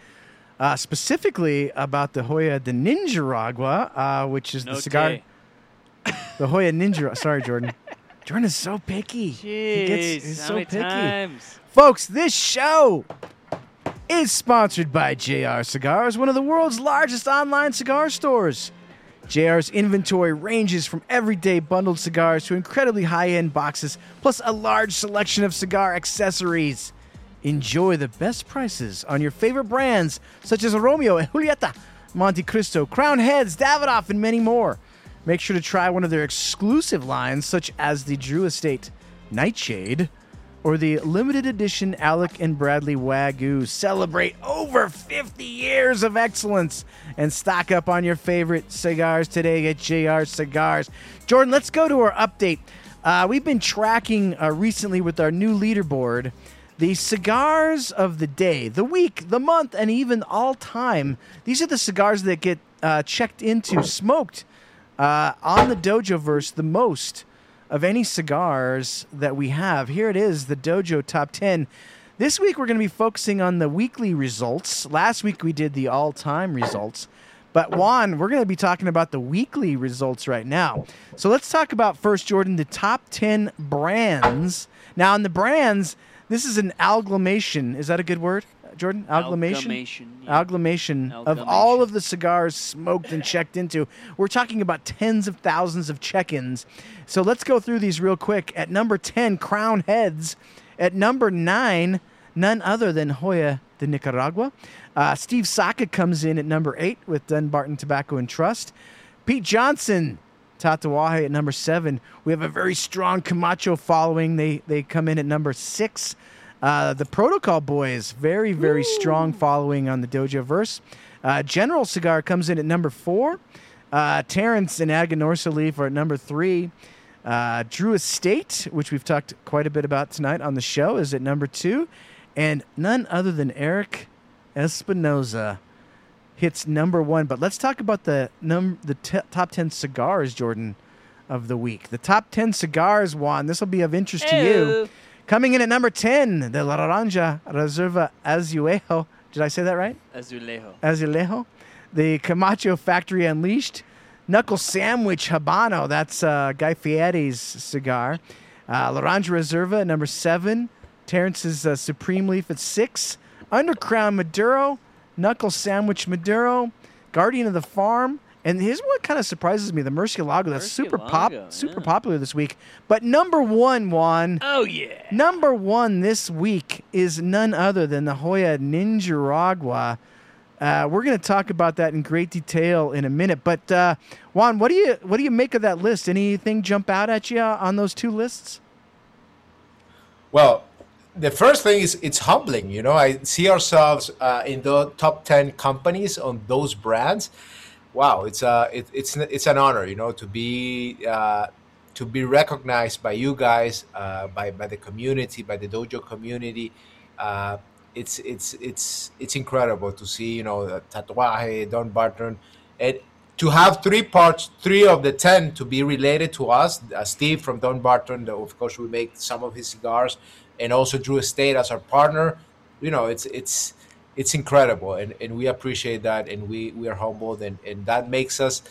uh, specifically about the Joya de Ninjaragua, uh, which is No the cigar. tay. The Joya Ninja. Sorry, Jordan. Jordan is so picky. he gets, he's how so many picky. times? Folks, this show is sponsored by JR Cigars, one of the world's largest online cigar stores. JR's inventory ranges from everyday bundled cigars to incredibly high end boxes, plus a large selection of cigar accessories. Enjoy the best prices on your favorite brands such as Romeo and Julieta, Montecristo, Crown Heads, Davidoff, and many more. Make sure to try one of their exclusive lines, such as the Drew Estate Nightshade, or the limited edition Alec and Bradley Wagyu. Celebrate over 50 years of excellence and stock up on your favorite cigars today at JR Cigars. Jordan, let's go to our update. Uh, we've been tracking uh, recently with our new leaderboard the cigars of the day, the week, the month, and even all time. These are the cigars that get uh, checked into, smoked uh, on the Dojo verse the most of any cigars that we have. Here it is, the Dojo Top 10. This week we're going to be focusing on the weekly results. Last week we did the all time results. But Juan, we're going to be talking about the weekly results right now. So let's talk about first, Jordan, the top 10 brands. Now, in the brands, this is an amalgamation. Is that a good word, Jordan? Amalgamation? Amalgamation, yeah. Amalgamation of all of the cigars smoked and checked into. We're talking about tens of thousands of check ins. So let's go through these real quick. At number 10, Crown Heads. At number 9, none other than Joya de Nicaragua. Uh, Steve Saka comes in at number 8 with Dunbarton Tobacco and Trust. Pete Johnson, Tatuaje at number 7. We have a very strong Camacho following. They, they come in at number 6. Uh, the Protocol Boys, very, very strong following on the Dojo verse. Uh, General Cigar comes in at number four. Uh, Terrence and Aganorsa Leaf are at number three. Uh, Drew Estate, which we've talked quite a bit about tonight on the show, is at number two. And none other than Eric Espinosa hits number one. But let's talk about the num- the t- top 10 cigars, Jordan, of the week. The top 10 cigars, Juan, this will be of interest to you. Coming in at number 10, the La Naranja Reserva Azulejo. Did I say that right? Azulejo. Azulejo. The Camacho Factory Unleashed. Knuckle Sandwich Habano. That's uh, Guy Fieri's cigar. Uh, Laranja Reserva number 7. Terrence's uh, Supreme Leaf at 6. Undercrown Maduro. Knuckle Sandwich Maduro. Guardian of the Farm. And here's what kind of surprises me: the Murcielago. That's super pop, Murcielago, super yeah. popular this week. But number one, Juan. Oh yeah. Number one this week is none other than the Joya Ninjaragua. Uh, we're going to talk about that in great detail in a minute. But uh, Juan, what do you what do you make of that list? Anything jump out at you on those two lists? Well, the first thing is it's humbling. You know, I see ourselves uh, in the top ten companies on those brands. Wow, it's a it, it's it's an honor, you know, to be uh, to be recognized by you guys, uh, by by the community, by the dojo community. Uh, it's it's it's it's incredible to see, you know, Tatuaje, Dunbarton, and to have three parts, three of the ten to be related to us. Uh, Steve from Dunbarton, of course, we make some of his cigars, and also Drew Estate as our partner. You know, it's it's it's incredible, and, and we appreciate that, and we we are humbled, and, and that makes us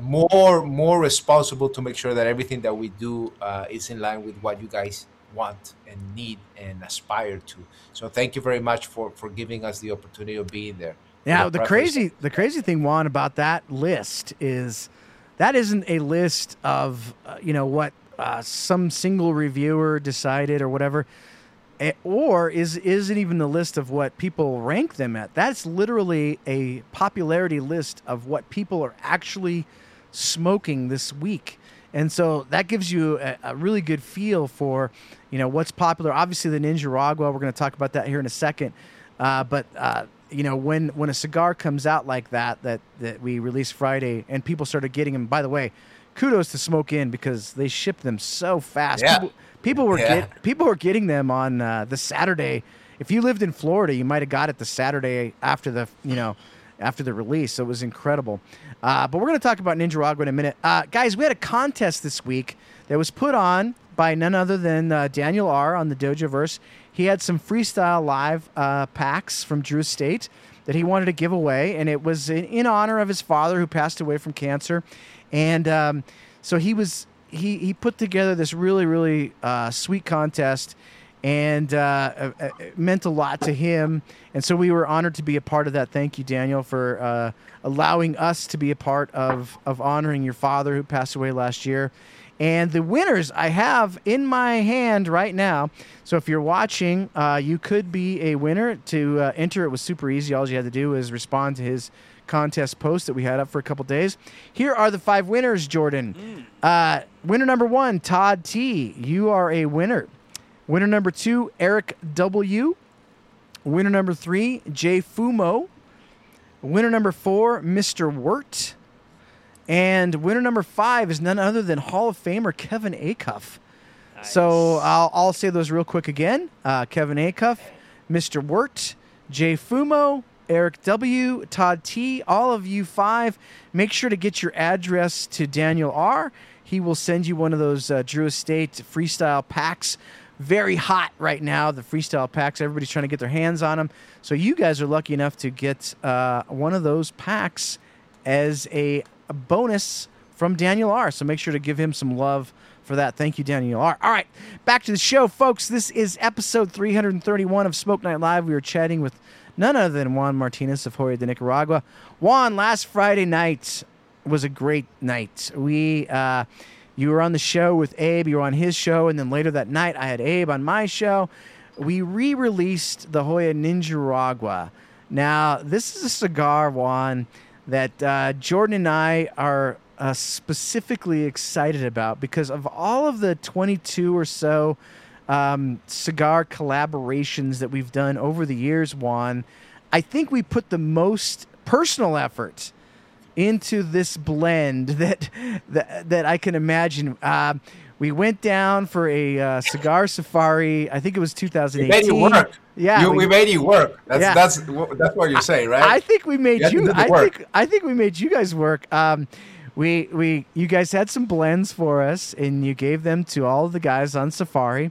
more more responsible to make sure that everything that we do uh, is in line with what you guys want and need and aspire to. So thank you very much for for giving us the opportunity of being there. Yeah, the crazy the crazy thing, Juan, about that list is that isn't a list of uh, you know what uh, some single reviewer decided or whatever, or is isn't even the list of what people rank them at. That's literally a popularity list of what people are actually smoking this week. And so that gives you a, a really good feel for, you know, what's popular. Obviously, the Ninjaragua. We're going to talk about that here in a second. Uh, but uh, you know, when when a cigar comes out like that, that that we released Friday, and people started getting them. By the way, kudos to Smoke Inn because they shipped them so fast. Yeah. People, people were Yeah. get, people were getting them on uh, the Saturday. If you lived in Florida, you might have got it the Saturday after the you know after the release. So it was incredible. Uh, but we're going to talk about Ninja Ninjaragua in a minute, uh, guys. We had a contest this week that was put on by none other than uh, Daniel R on the Dojoverse. He had some freestyle live uh, packs from Drew Estate that he wanted to give away, and it was in, in honor of his father who passed away from cancer. And um, so he was he he put together this really really uh, sweet contest, and uh, uh, uh, it meant a lot to him. And so we were honored to be a part of that. Thank you, Daniel, for uh, allowing us to be a part of of honoring your father who passed away last year. And the winners I have in my hand right now. So if you're watching, uh, you could be a winner. To uh, enter, it was super easy. All you had to do was respond to his contest post that we had up for a couple days. Here are the five winners, Jordan. Uh, winner number one, Todd T. You are a winner. Winner number two, Eric W. Winner number three, Jay Fumo. Winner number four, Mr. Wirt. And winner number five is none other than Hall of Famer Kevin Acuff. So I'll, I'll say those real quick again. Uh, Kevin Acuff, Mr. Wirt, Jay Fumo, Eric W, Todd T, all of you five. Make sure to get your address to Daniel R. He will send you one of those uh, Drew Estate freestyle packs. Very hot right now, the freestyle packs. Everybody's trying to get their hands on them. So you guys are lucky enough to get uh, one of those packs as a, a bonus from Daniel R. So make sure to give him some love for that. Thank you, Daniel R. All right, back to the show, folks. This is episode 331 of Smoke Night Live. We are chatting with none other than Juan Martinez of Joya de Nicaragua. Juan, last Friday night was a great night. We, uh, you were on the show with Abe. You were on his show, and then later that night, I had Abe on my show. We re-released the Joya Ninjaragua. Now, this is a cigar, Juan, that uh, Jordan and I are uh, specifically excited about because of all of the 22 or so um, cigar collaborations that we've done over the years, Juan. I think we put the most personal effort into this blend that that, that I can imagine. Uh, we went down for a uh, cigar safari. I think it was 2018. We made you work. Yeah, You- we, made you work. That's Yeah. that's that's what you're saying, right? I think we made You you. I work. think I think we made you guys work. Um, we we you guys had some blends for us, and you gave them to all the guys on Safari.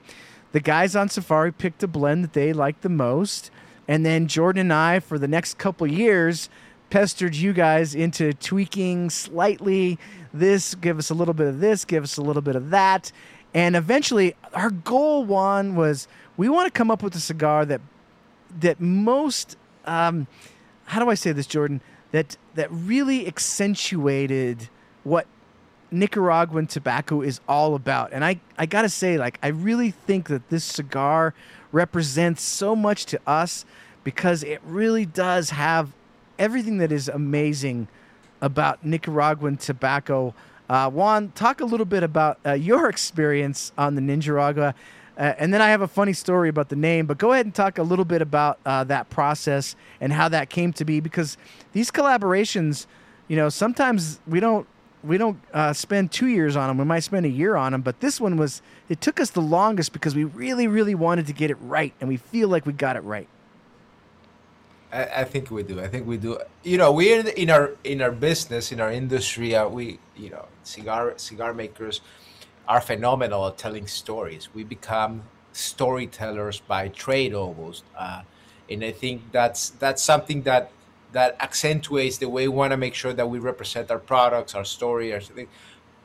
The guys on Safari picked a blend that they liked the most, and then Jordan and I, for the next couple years, pestered you guys into tweaking slightly. This give us a little bit of this, give us a little bit of that, and eventually, our goal one was we want to come up with a cigar that that most um, how do I say this, Jordan? That that really accentuated what Nicaraguan tobacco is all about. And I, I gotta say, like, I really think that this cigar represents so much to us because it really does have everything that is amazing about Nicaraguan tobacco. Uh, Juan, talk a little bit about uh, your experience on the Ninjaragua. Uh, and then I have a funny story about the name, but go ahead and talk a little bit about uh, that process and how that came to be because these collaborations, you know, sometimes we don't we don't uh, spend two years on them. We might spend a year on them, but this one was it took us the longest because we really, really wanted to get it right, and we feel like we got it right. I, I think we do. I think we do. You know, we in, in our in our business, in our industry, uh, we you know, cigar cigar makers are phenomenal at telling stories. We become storytellers by trade almost, uh, and I think that's that's something that that accentuates the way we want to make sure that we represent our products, our story, our thing.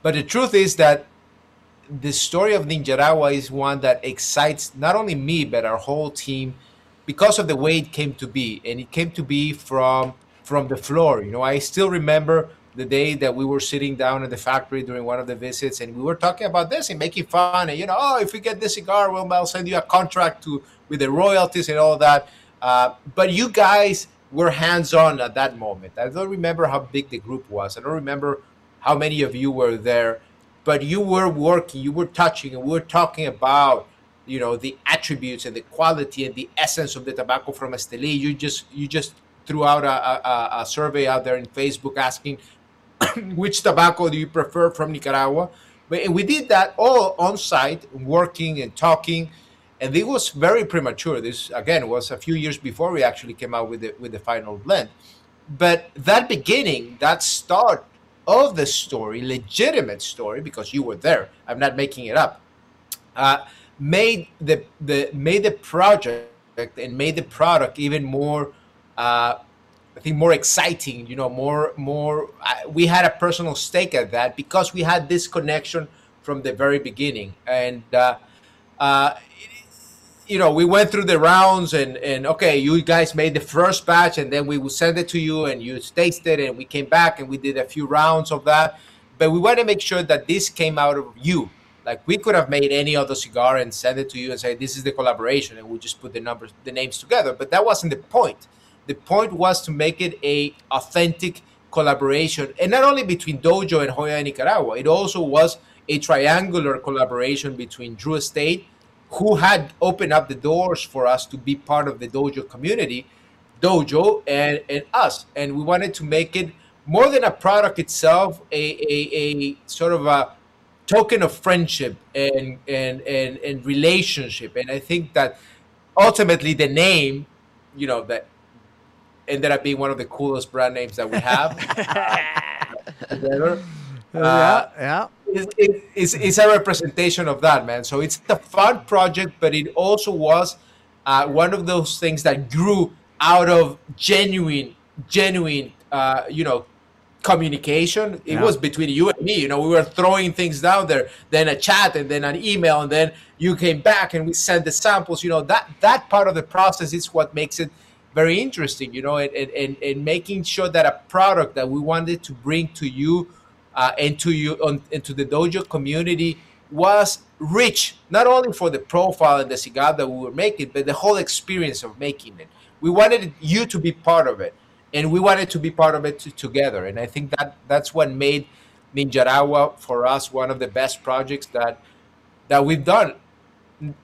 But the truth is that the story of Ninjaragua is one that excites not only me but our whole team because of the way it came to be. And it came to be from from the floor you know? I still remember the day that we were sitting down at the factory during one of the visits and we were talking about this and making fun and you know oh if we get this cigar well send you a contract to with the royalties and all that. Uh, but you guys were hands-on at that moment i don't remember how big the group was i don't remember how many of you were there but you were working you were touching and we were talking about you know the attributes and the quality and the essence of the tobacco from Esteli. You just you just threw out a, a, a survey out there in Facebook asking which tobacco do you prefer from Nicaragua. But and we did that all on site, working and talking, and it was very premature. This again was a few years before we actually came out with the with the final blend. But that beginning, that start of the story, legitimate story, because you were there. I'm not making it up. Uh, made the the made the project and made the product even more uh, I think more exciting you know more more uh, we had a personal stake at that because we had this connection from the very beginning and uh, uh, you know we went through the rounds and and okay you guys made the first batch and then we will send it to you and you tasted it and we came back and we did a few rounds of that but we want to make sure that this came out of you like we could have made any other cigar and send it to you and say this is the collaboration, and we just put the numbers, the names together. But that wasn't the point. The point was to make it a authentic collaboration, and not only between Dojo and Joya Nicaragua. It also was a triangular collaboration between Drew Estate who had opened up the doors for us to be part of the dojo community, dojo and, and us. And we wanted to make it more than a product itself, a, a, a sort of a token of friendship and, and, and, and relationship. And I think that ultimately the name, you know, that ended up being one of the coolest brand names that we have. together. Uh, yeah. It's, it's, it's a representation of that, man. So it's a fun project, but it also was uh, one of those things that grew out of genuine, genuine, uh, you know, communication. It Yeah. was between you and me. You know, we were throwing things down there, then a chat, and then an email, and then you came back and we sent the samples. You know, that that part of the process is what makes it very interesting. You know, and and, and, and making sure that a product that we wanted to bring to you uh, and you on into the dojo community was rich not only for the profile and the cigar that we were making but the whole experience of making it. We wanted you to be part of it and we wanted to be part of it t- together and i think that that's what made Ninjaragua for us one of the best projects that that we've done.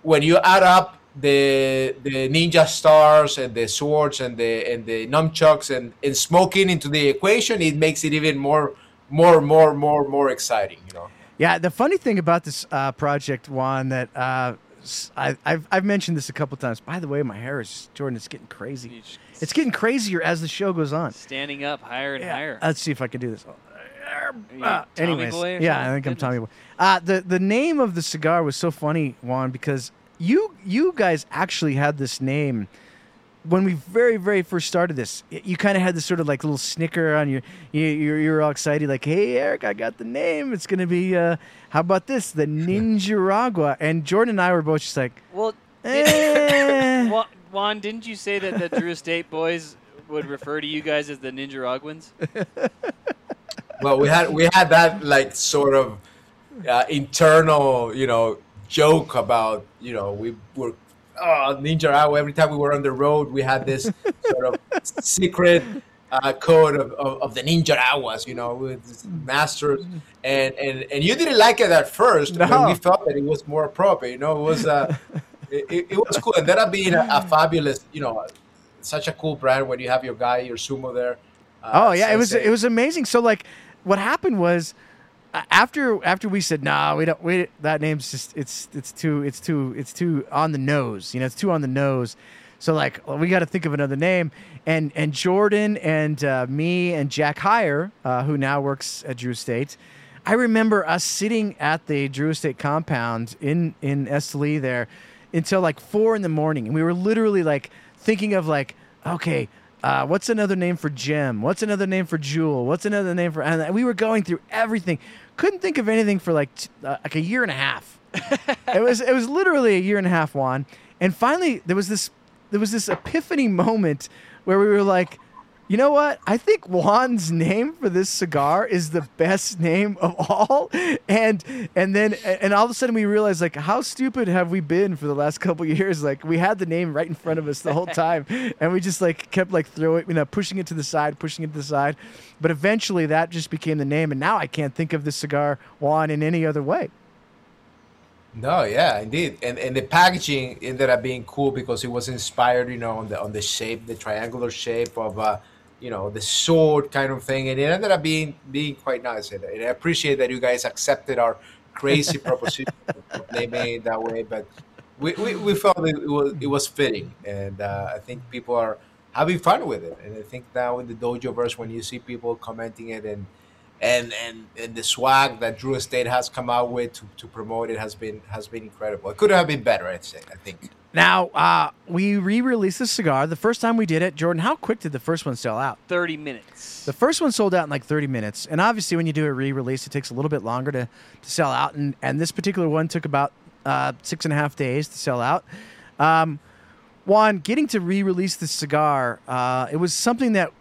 When you add up the the ninja stars and the swords and the and the nunchucks and, and smoking into the equation it makes it even more more more more more exciting you know Yeah, the funny thing about this uh, project, Juan, that uh, s- I, have I've mentioned this a couple times. By the way, my hair is Jordan. It's getting crazy. It's getting crazier as the show goes on. Standing up higher and higher. Let's see if I can do this. Uh, anyways, Boy yeah. I think I'm Goodness. Tommy Boy. Uh, the the name of the cigar was so funny, Juan, because you you guys actually had this name when we very very first started this. You kind of had this sort of like little snicker on your you you're, you're all excited like, "Hey Eric, I got the name. It's gonna be uh, how about this, the Ninjaragua?" And Jordan and I were both just like, Well, Eh. Juan, Juan, didn't you say that the Drew Estate boys would refer to you guys as the Ninjaraguans? well we had we had that like sort of uh, internal you know joke about you know we were oh, ninja Hour. every time we were on the road we had this sort of secret uh, code of, of, of the ninja hours you know with masters and, and and you didn't like it at first but we felt that it was more appropriate you know it was uh it, it, was cool and that being a, a fabulous you know such a cool brand when you have your guy your sumo there uh, Oh yeah, it was it was amazing. So like, what happened was after after we said nah, we don't we that name's just it's it's too it's too it's too on the nose. You know, it's too on the nose. So like, well, we got to think of another name. And and Jordan and uh, me and Jack Heyer, uh, who now works at Drew Estate I remember us sitting at the Drew Estate compound in in Esteli there until like four in the morning, and we were literally like thinking of like, okay, uh, what's another name for Jim? What's another name for Jewel? What's another name for? And we were going through everything. Couldn't think of anything for like t- uh, like a year and a half. it was it was literally a year and a half, Juan. And finally, there was this there was this epiphany moment where we were like, you know what? I think Juan's name for this cigar is the best name of all. And and then and all of a sudden we realized like how stupid have we been for the last couple years? Like we had the name right in front of us the whole time, and we just like kept like throwing you know pushing it to the side, pushing it to the side. But eventually that just became the name, and now I can't think of this cigar Juan in any other way. No, yeah, indeed, and and the packaging ended up being cool because it was inspired, you know, on the on the shape, the triangular shape of, uh, you know, the sword kind of thing, and it ended up being being quite nice. And, and I appreciate that you guys accepted our crazy proposition they made that way, but we, we, we felt it, was it was fitting, and uh, I think people are having fun with it, and I think now in the dojo verse, when you see people commenting it and and and and the swag that Drew Estate has come out with to, to promote it has been has been incredible. It could have been better, I'd say. I think. Now uh, we re-released the cigar. The first time we did it, Jordan, how quick did the first one sell out? 30 minutes. The first one sold out in like 30 minutes. And obviously, when you do a re release, it takes a little bit longer to, to sell out. And, and this particular one took about uh, six and a half days to sell out. Um, Juan, getting to re release the cigar, uh, it was something that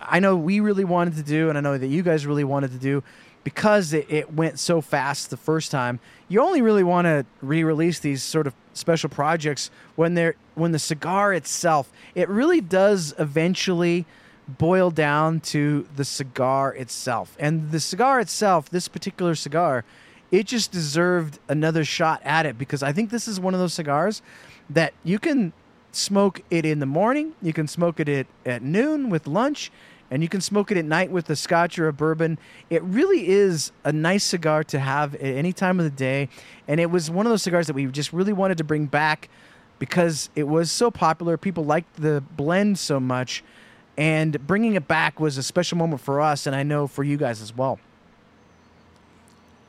I know we really wanted to do, and I know that you guys really wanted to do because it, it went so fast the first time. You only really want to re-release these sort of special projects when they're when the cigar itself it really does eventually boil down to the cigar itself. And the cigar itself, this particular cigar, it just deserved another shot at it because I think this is one of those cigars that you can smoke it in the morning, you can smoke it at, at noon with lunch, and you can smoke it at night with a scotch or a bourbon. It really is a nice cigar to have at any time of the day. And it was one of those cigars that we just really wanted to bring back because it was so popular. People liked the blend so much. And bringing it back was a special moment for us, and I know for you guys as well.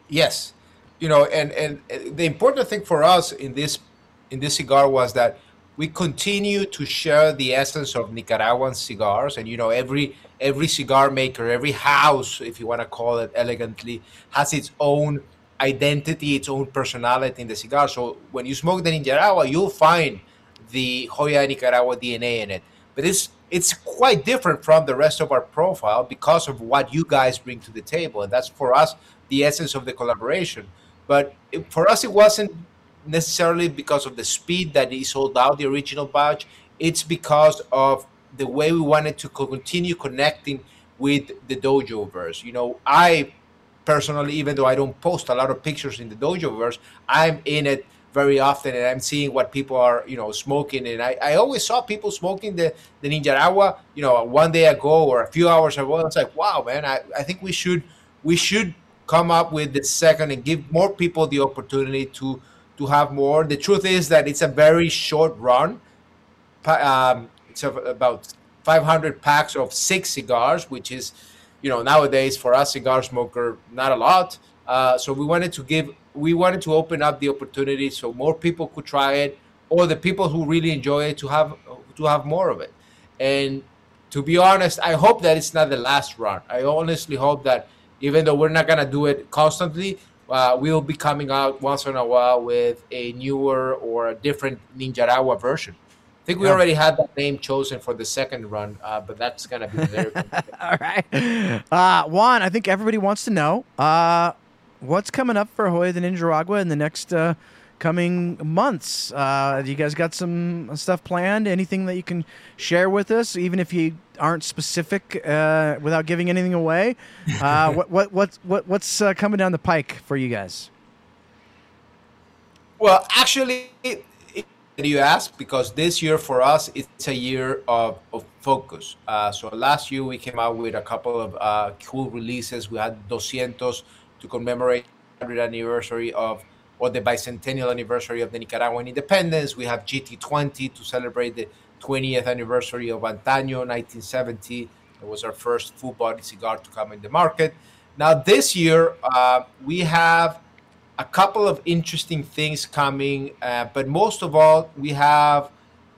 Yes, you know, and and the important thing for us in this in this cigar was that we continue to share the essence of Nicaraguan cigars, and you know, every every cigar maker, every house, if you want to call it elegantly, has its own identity, its own personality in the cigar. So when you smoke the Nicaragua, you'll find the Joya Nicaragua DNA in it, but it's it's quite different from the rest of our profile because of what you guys bring to the table, and that's for us the essence of the collaboration. But it, for us, it wasn't necessarily because of the speed that he sold out the original batch. It's because of the way we wanted to continue connecting with the dojo verse. You know, I personally, even though I don't post a lot of pictures in the dojo verse, I'm in it very often and I'm seeing what people are, you know, smoking. And I, I always saw people smoking the, the Ninjaragua, you know, one day ago or a few hours ago. It's like, wow, man, I, I think we should we should come up with the second and give more people the opportunity to to have more. The truth is that it's a very short run. Um, it's about 500 packs of six cigars, which is, you know, nowadays for us cigar smoker, not a lot. Uh, so we wanted to give, we wanted to open up the opportunity so more people could try it, or the people who really enjoy it to have to have more of it. And to be honest, I hope that it's not the last run. I honestly hope that even though we're not gonna do it constantly, uh, we'll be coming out once in a while with a newer or a different Ninjaragua version. I think we Yeah. already had that name chosen for the second run, uh, but that's gonna be very. All right. Uh, Juan, I think everybody wants to know uh, what's coming up for Joya de Nicaragua in the next uh, coming months. Uh, you guys got some stuff planned? Anything that you can share with us, even if you aren't specific uh, without giving anything away? Uh, what, what, what, what, what's uh, coming down the pike for you guys? Well, actually, it, it, you ask because this year for us it's a year of, of focus. Uh, so last year we came out with a couple of uh, cool releases. We had 200 to commemorate the 100th anniversary of or the bicentennial anniversary of the Nicaraguan independence. We have GT20 to celebrate the 20th anniversary of Antaño 1970. It was our first full body cigar to come in the market. Now, this year, uh, we have a couple of interesting things coming, uh, but most of all, we have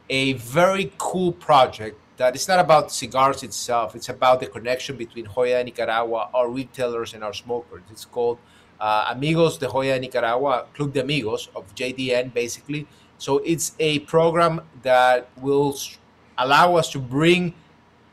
a very cool project that is not about cigars itself. It's about the connection between Joya Nicaragua, our retailers, and our smokers. It's called uh, Amigos de Joya Nicaragua, Club de Amigos of JDN, basically. So it's a program that will allow us to bring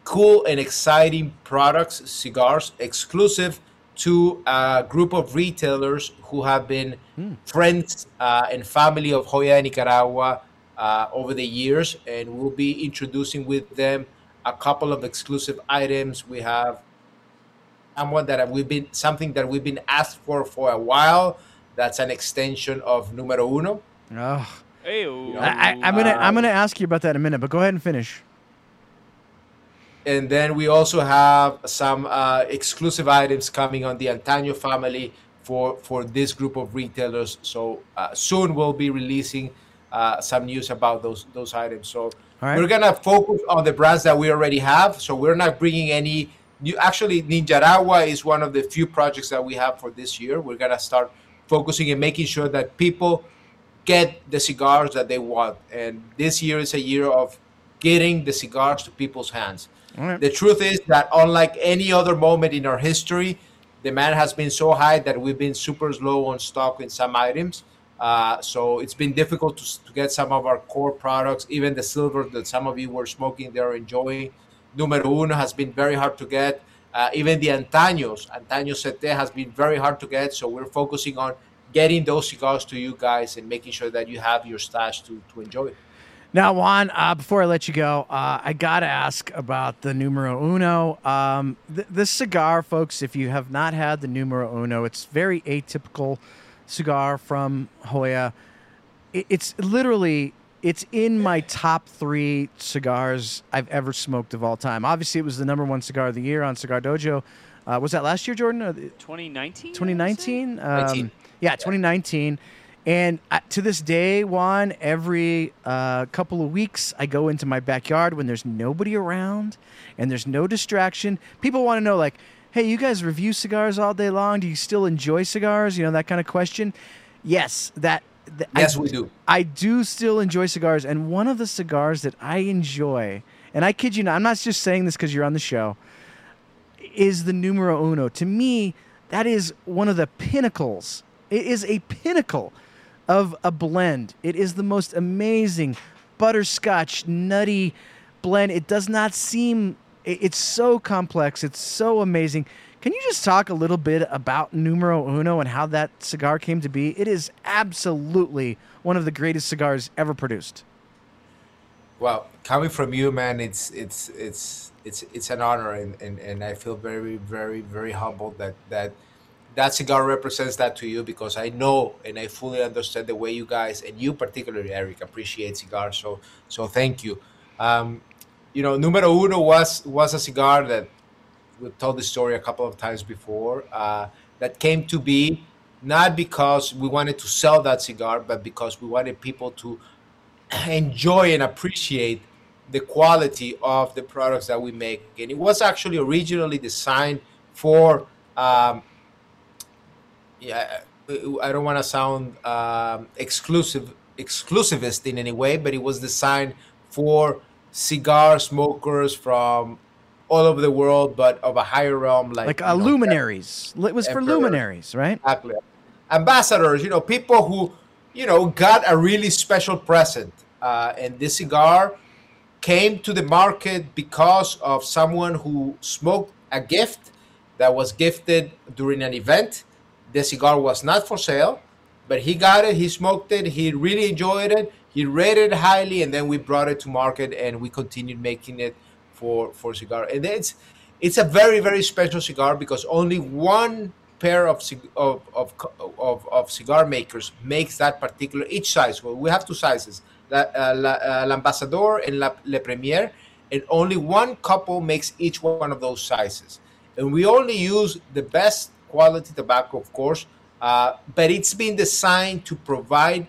cool and exciting products, cigars, exclusive to a group of retailers who have been friends uh, and family of Joya Nicaragua uh, over the years. And we'll be introducing with them a couple of exclusive items. We have someone that we've been something that we've been asked for for a while. That's an extension of Numero Uno. Oh, Hey, I, I, I'm gonna I'm gonna ask you about that in a minute, but go ahead and finish. and then we also have some uh, exclusive items coming on the Antaño family for for this group of retailers. So uh, soon we'll be releasing uh, some news about those those items. So right. we're gonna focus on the brands that we already have. So we're not bringing any new. Actually, Ninjaragua is one of the few projects that we have for this year. We're gonna start focusing and making sure that people get the cigars that they want. And this year is a year of getting the cigars to people's hands. Right. The truth is that unlike any other moment in our history, demand has been so high that we've been super slow on stock in some items. Uh, so it's been difficult to, to get some of our core products, even the silver that some of you were smoking, they're enjoying. Numero uno has been very hard to get. Uh, even the Antaños, Antaño Sete has been very hard to get. So we're focusing on getting those cigars to you guys and making sure that you have your stash to, to enjoy it. Now, Juan, uh, before I let you go, uh, I got to ask about the Numero Uno. Um, th- this cigar, folks, if you have not had the Numero Uno, it's very atypical cigar from Joya. It, it's literally it's in my top three cigars I've ever smoked of all time. Obviously, it was the number one cigar of the year on Cigar Dojo. Uh, was that last year, Jordan? Or 2019. 2019. Um, 19. Yeah, 2019. And uh, to this day, Juan, every uh, couple of weeks, I go into my backyard when there's nobody around and there's no distraction. People want to know, like, hey, you guys review cigars all day long. Do you still enjoy cigars? You know, that kind of question. Yes, that. th- Yes, I, we do. I do still enjoy cigars. And one of the cigars that I enjoy, and I kid you not, I'm not just saying this because you're on the show, is the numero uno. To me, that is one of the pinnacles. It is a pinnacle of a blend. It is the most amazing butterscotch, nutty blend. It does not seem, it's so complex. It's so amazing. Can you just talk a little bit about numero uno and how that cigar came to be? It is absolutely one of the greatest cigars ever produced. Well, coming from you, man, it's it's it's it's it's an honor, and, and, and I feel very very very humbled that that that cigar represents that to you because I know and I fully understand the way you guys and you particularly, Eric, appreciate cigars. So so thank you. Um, you know, Numero Uno was was a cigar that we've told the story a couple of times before. Uh, that came to be not because we wanted to sell that cigar, but because we wanted people to enjoy and appreciate the quality of the products that we make. And it was actually originally designed for, um, yeah, I don't want to sound um, exclusive, exclusivist in any way, but it was designed for cigar smokers from all over the world, but of a higher realm, like Like uh, know, luminaries. It was for luminaries, right? Exactly. Ambassadors, you know, people who, you know, got a really special present. Uh, and this cigar came to the market because of someone who smoked a gift that was gifted during an event. The cigar was not for sale, but he got it, he smoked it, he really enjoyed it, he rated it highly, and then we brought it to market and we continued making it for for cigar. And it's it's a very very special cigar because only one pair of of, of of of cigar makers makes that particular each size. Well, we have two sizes, La, uh, uh, and La, Le Premier, and only one couple makes each one of those sizes. And we only use the best quality tobacco, of course, uh, but it's been designed to provide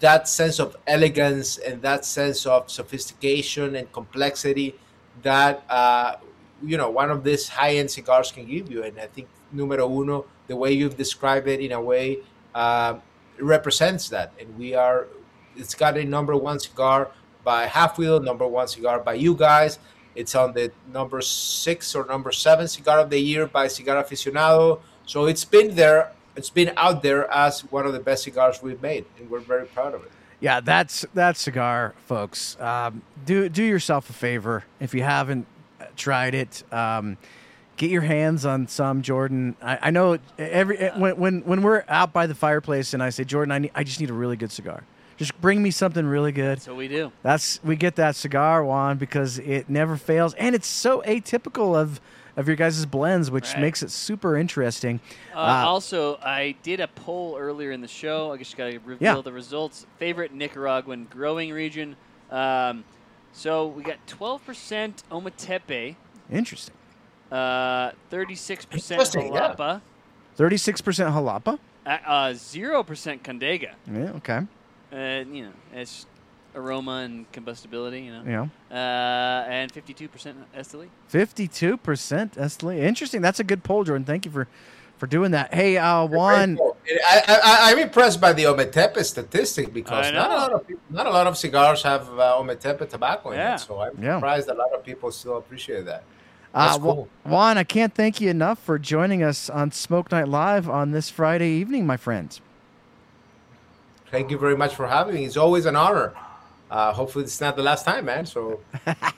that sense of elegance and that sense of sophistication and complexity that uh, you know one of these high-end cigars can give you. And i think numero uno the way you've described it in a way uh, represents that. And we are it's got a number one cigar by halfwheel number one cigar by you guys. It's on the number six or number seven cigar of the year by cigar aficionado so it's been there it's been out there as one of the best cigars we've made and we're very proud of it Yeah, that's that cigar, folks. Um, do do yourself a favor if you haven't uh, tried it. Um, get your hands on some, Jordan. I, I know every eh, when, when when we're out by the fireplace and I say, Jordan, I need, I just need a really good cigar. Just bring me something really good. So we do. That's we get that cigar Juan because it never fails, and it's so atypical of of your guys' blends, which Right. makes it super interesting. Uh, Uh, also, I did a poll earlier in the show. I guess you got to reveal Yeah. the results. Favorite Nicaraguan growing region. Um, so we got 12% Ometepe, interesting. uh, 36% Interesting, yeah. Jalapa, Thirty six percent jalapa. uh, uh, 0% Condega. Yeah. Okay. Uh, you know, it's aroma and combustibility, you know. Yeah. Uh, and 52% Esteli. Fifty-two percent Esteli. Interesting. That's a good poll, Jordan. Thank you for for doing that. Hey, uh, Juan. I, I, I'm impressed by the Ometepe statistic because not a lot of people, not a lot of cigars have uh, Ometepe tobacco in Yeah. it. So I'm Yeah. surprised a lot of people still appreciate that. Uh, That's Wa- cool. Juan, I can't thank you enough for joining us on Smoke Night Live on this Friday evening, my friend. Thank you very much for having me. It's always an honor. Uh, hopefully, it's not the last time, man. So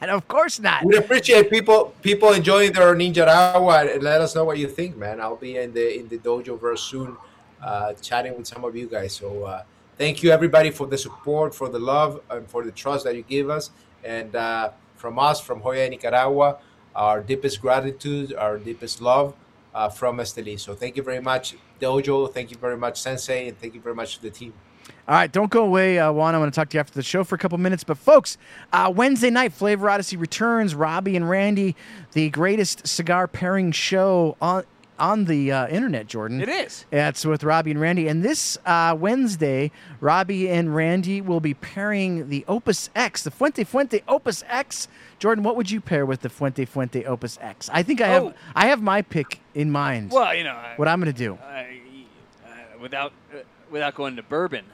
and of course not. we appreciate people people enjoying their Ninjaragua and let us know what you think, man. I'll be in the in the dojo very soon, uh, chatting with some of you guys. So uh, thank you everybody for the support, for the love, and for the trust that you give us. And uh, from us, from Joya Nicaragua, our deepest gratitude, our deepest love uh, from Esteli. So thank you very much. dojo. Thank you very much, Sensei, and thank you very much to the team. All right, don't go away, uh, Juan. I'm going to talk to you after the show for a couple minutes. But, folks, uh, Wednesday night, Flavor Odyssey returns. Robbie and Randy, the greatest cigar pairing show on on the uh, internet, Jordan. It is. It's with Robbie and Randy. And this uh, Wednesday, Robbie and Randy will be pairing the Opus X, the Fuente Fuente Opus X. Jordan, what would you pair with the Fuente Fuente Opus X? I think I have Oh. I have my pick in mind. Well, you know, I, what I'm going to do I, uh, without uh, without going to bourbon.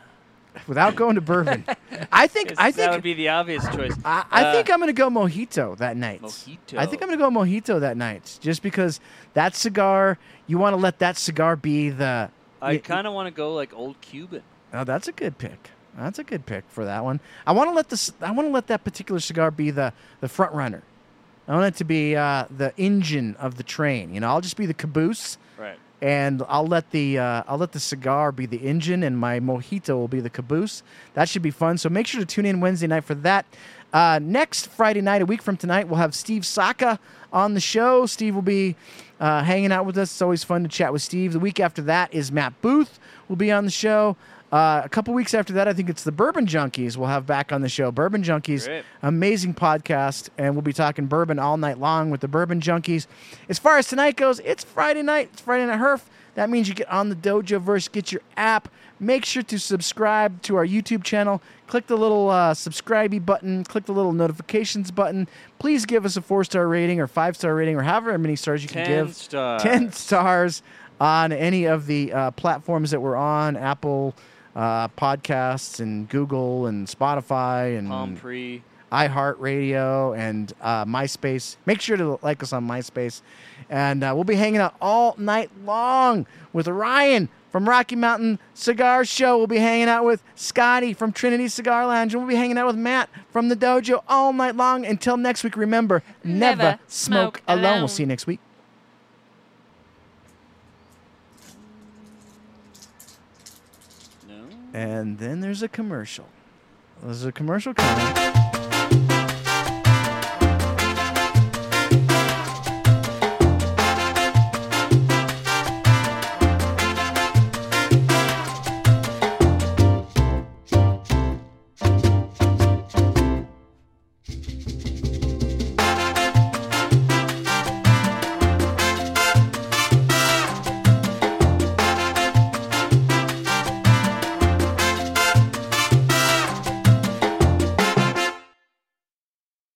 Without going to bourbon. I think I think that would be the obvious choice. I, I Uh, think I'm going to go mojito that night. Mojito. I think I'm going to go mojito that night, just because that cigar. You want to let that cigar be the. I kind of want to go like old Cuban. Oh, that's a good pick. That's a good pick for that one. I want to let this. I want to let that particular cigar be the the front runner. I want it to be uh, the engine of the train. You know, I'll just be the caboose. And I'll let the uh, I'll let the cigar be the engine, and my mojito will be the caboose. That should be fun. So make sure to tune in Wednesday night for that. Uh, next Friday night, a week from tonight, we'll have Steve Saka on the show. Steve will be uh, hanging out with us. It's always fun to chat with Steve. The week after that is Matt Booth will be on the show. Uh, a couple weeks after that, I think it's the Bourbon Junkies we'll have back on the show. Bourbon Junkies, Great. amazing podcast, and we'll be talking bourbon all night long with the Bourbon Junkies. As far as tonight goes, it's Friday night. It's Friday Night Herf. That means you get on the Dojo Verse, get your app. Make sure to subscribe to our YouTube channel. Click the little uh, subscribe button. Click the little notifications button. Please give us a four star rating or five star rating or however many stars you can give. stars. 10 stars on any of the uh, platforms that we're on Apple uh, Podcasts and Google and Spotify and Palm pre. iHeartRadio and uh, MySpace. Make sure to like us on MySpace. And uh, we'll be hanging out all night long with Ryan from Rocky Mountain Cigar Show. We'll be hanging out with Scotty from Trinity Cigar Lounge. And we'll be hanging out with Matt from the dojo all night long. Until next week, remember never, Never smoke, smoke alone. We'll see you next week. And then there's a commercial. There's a commercial coming.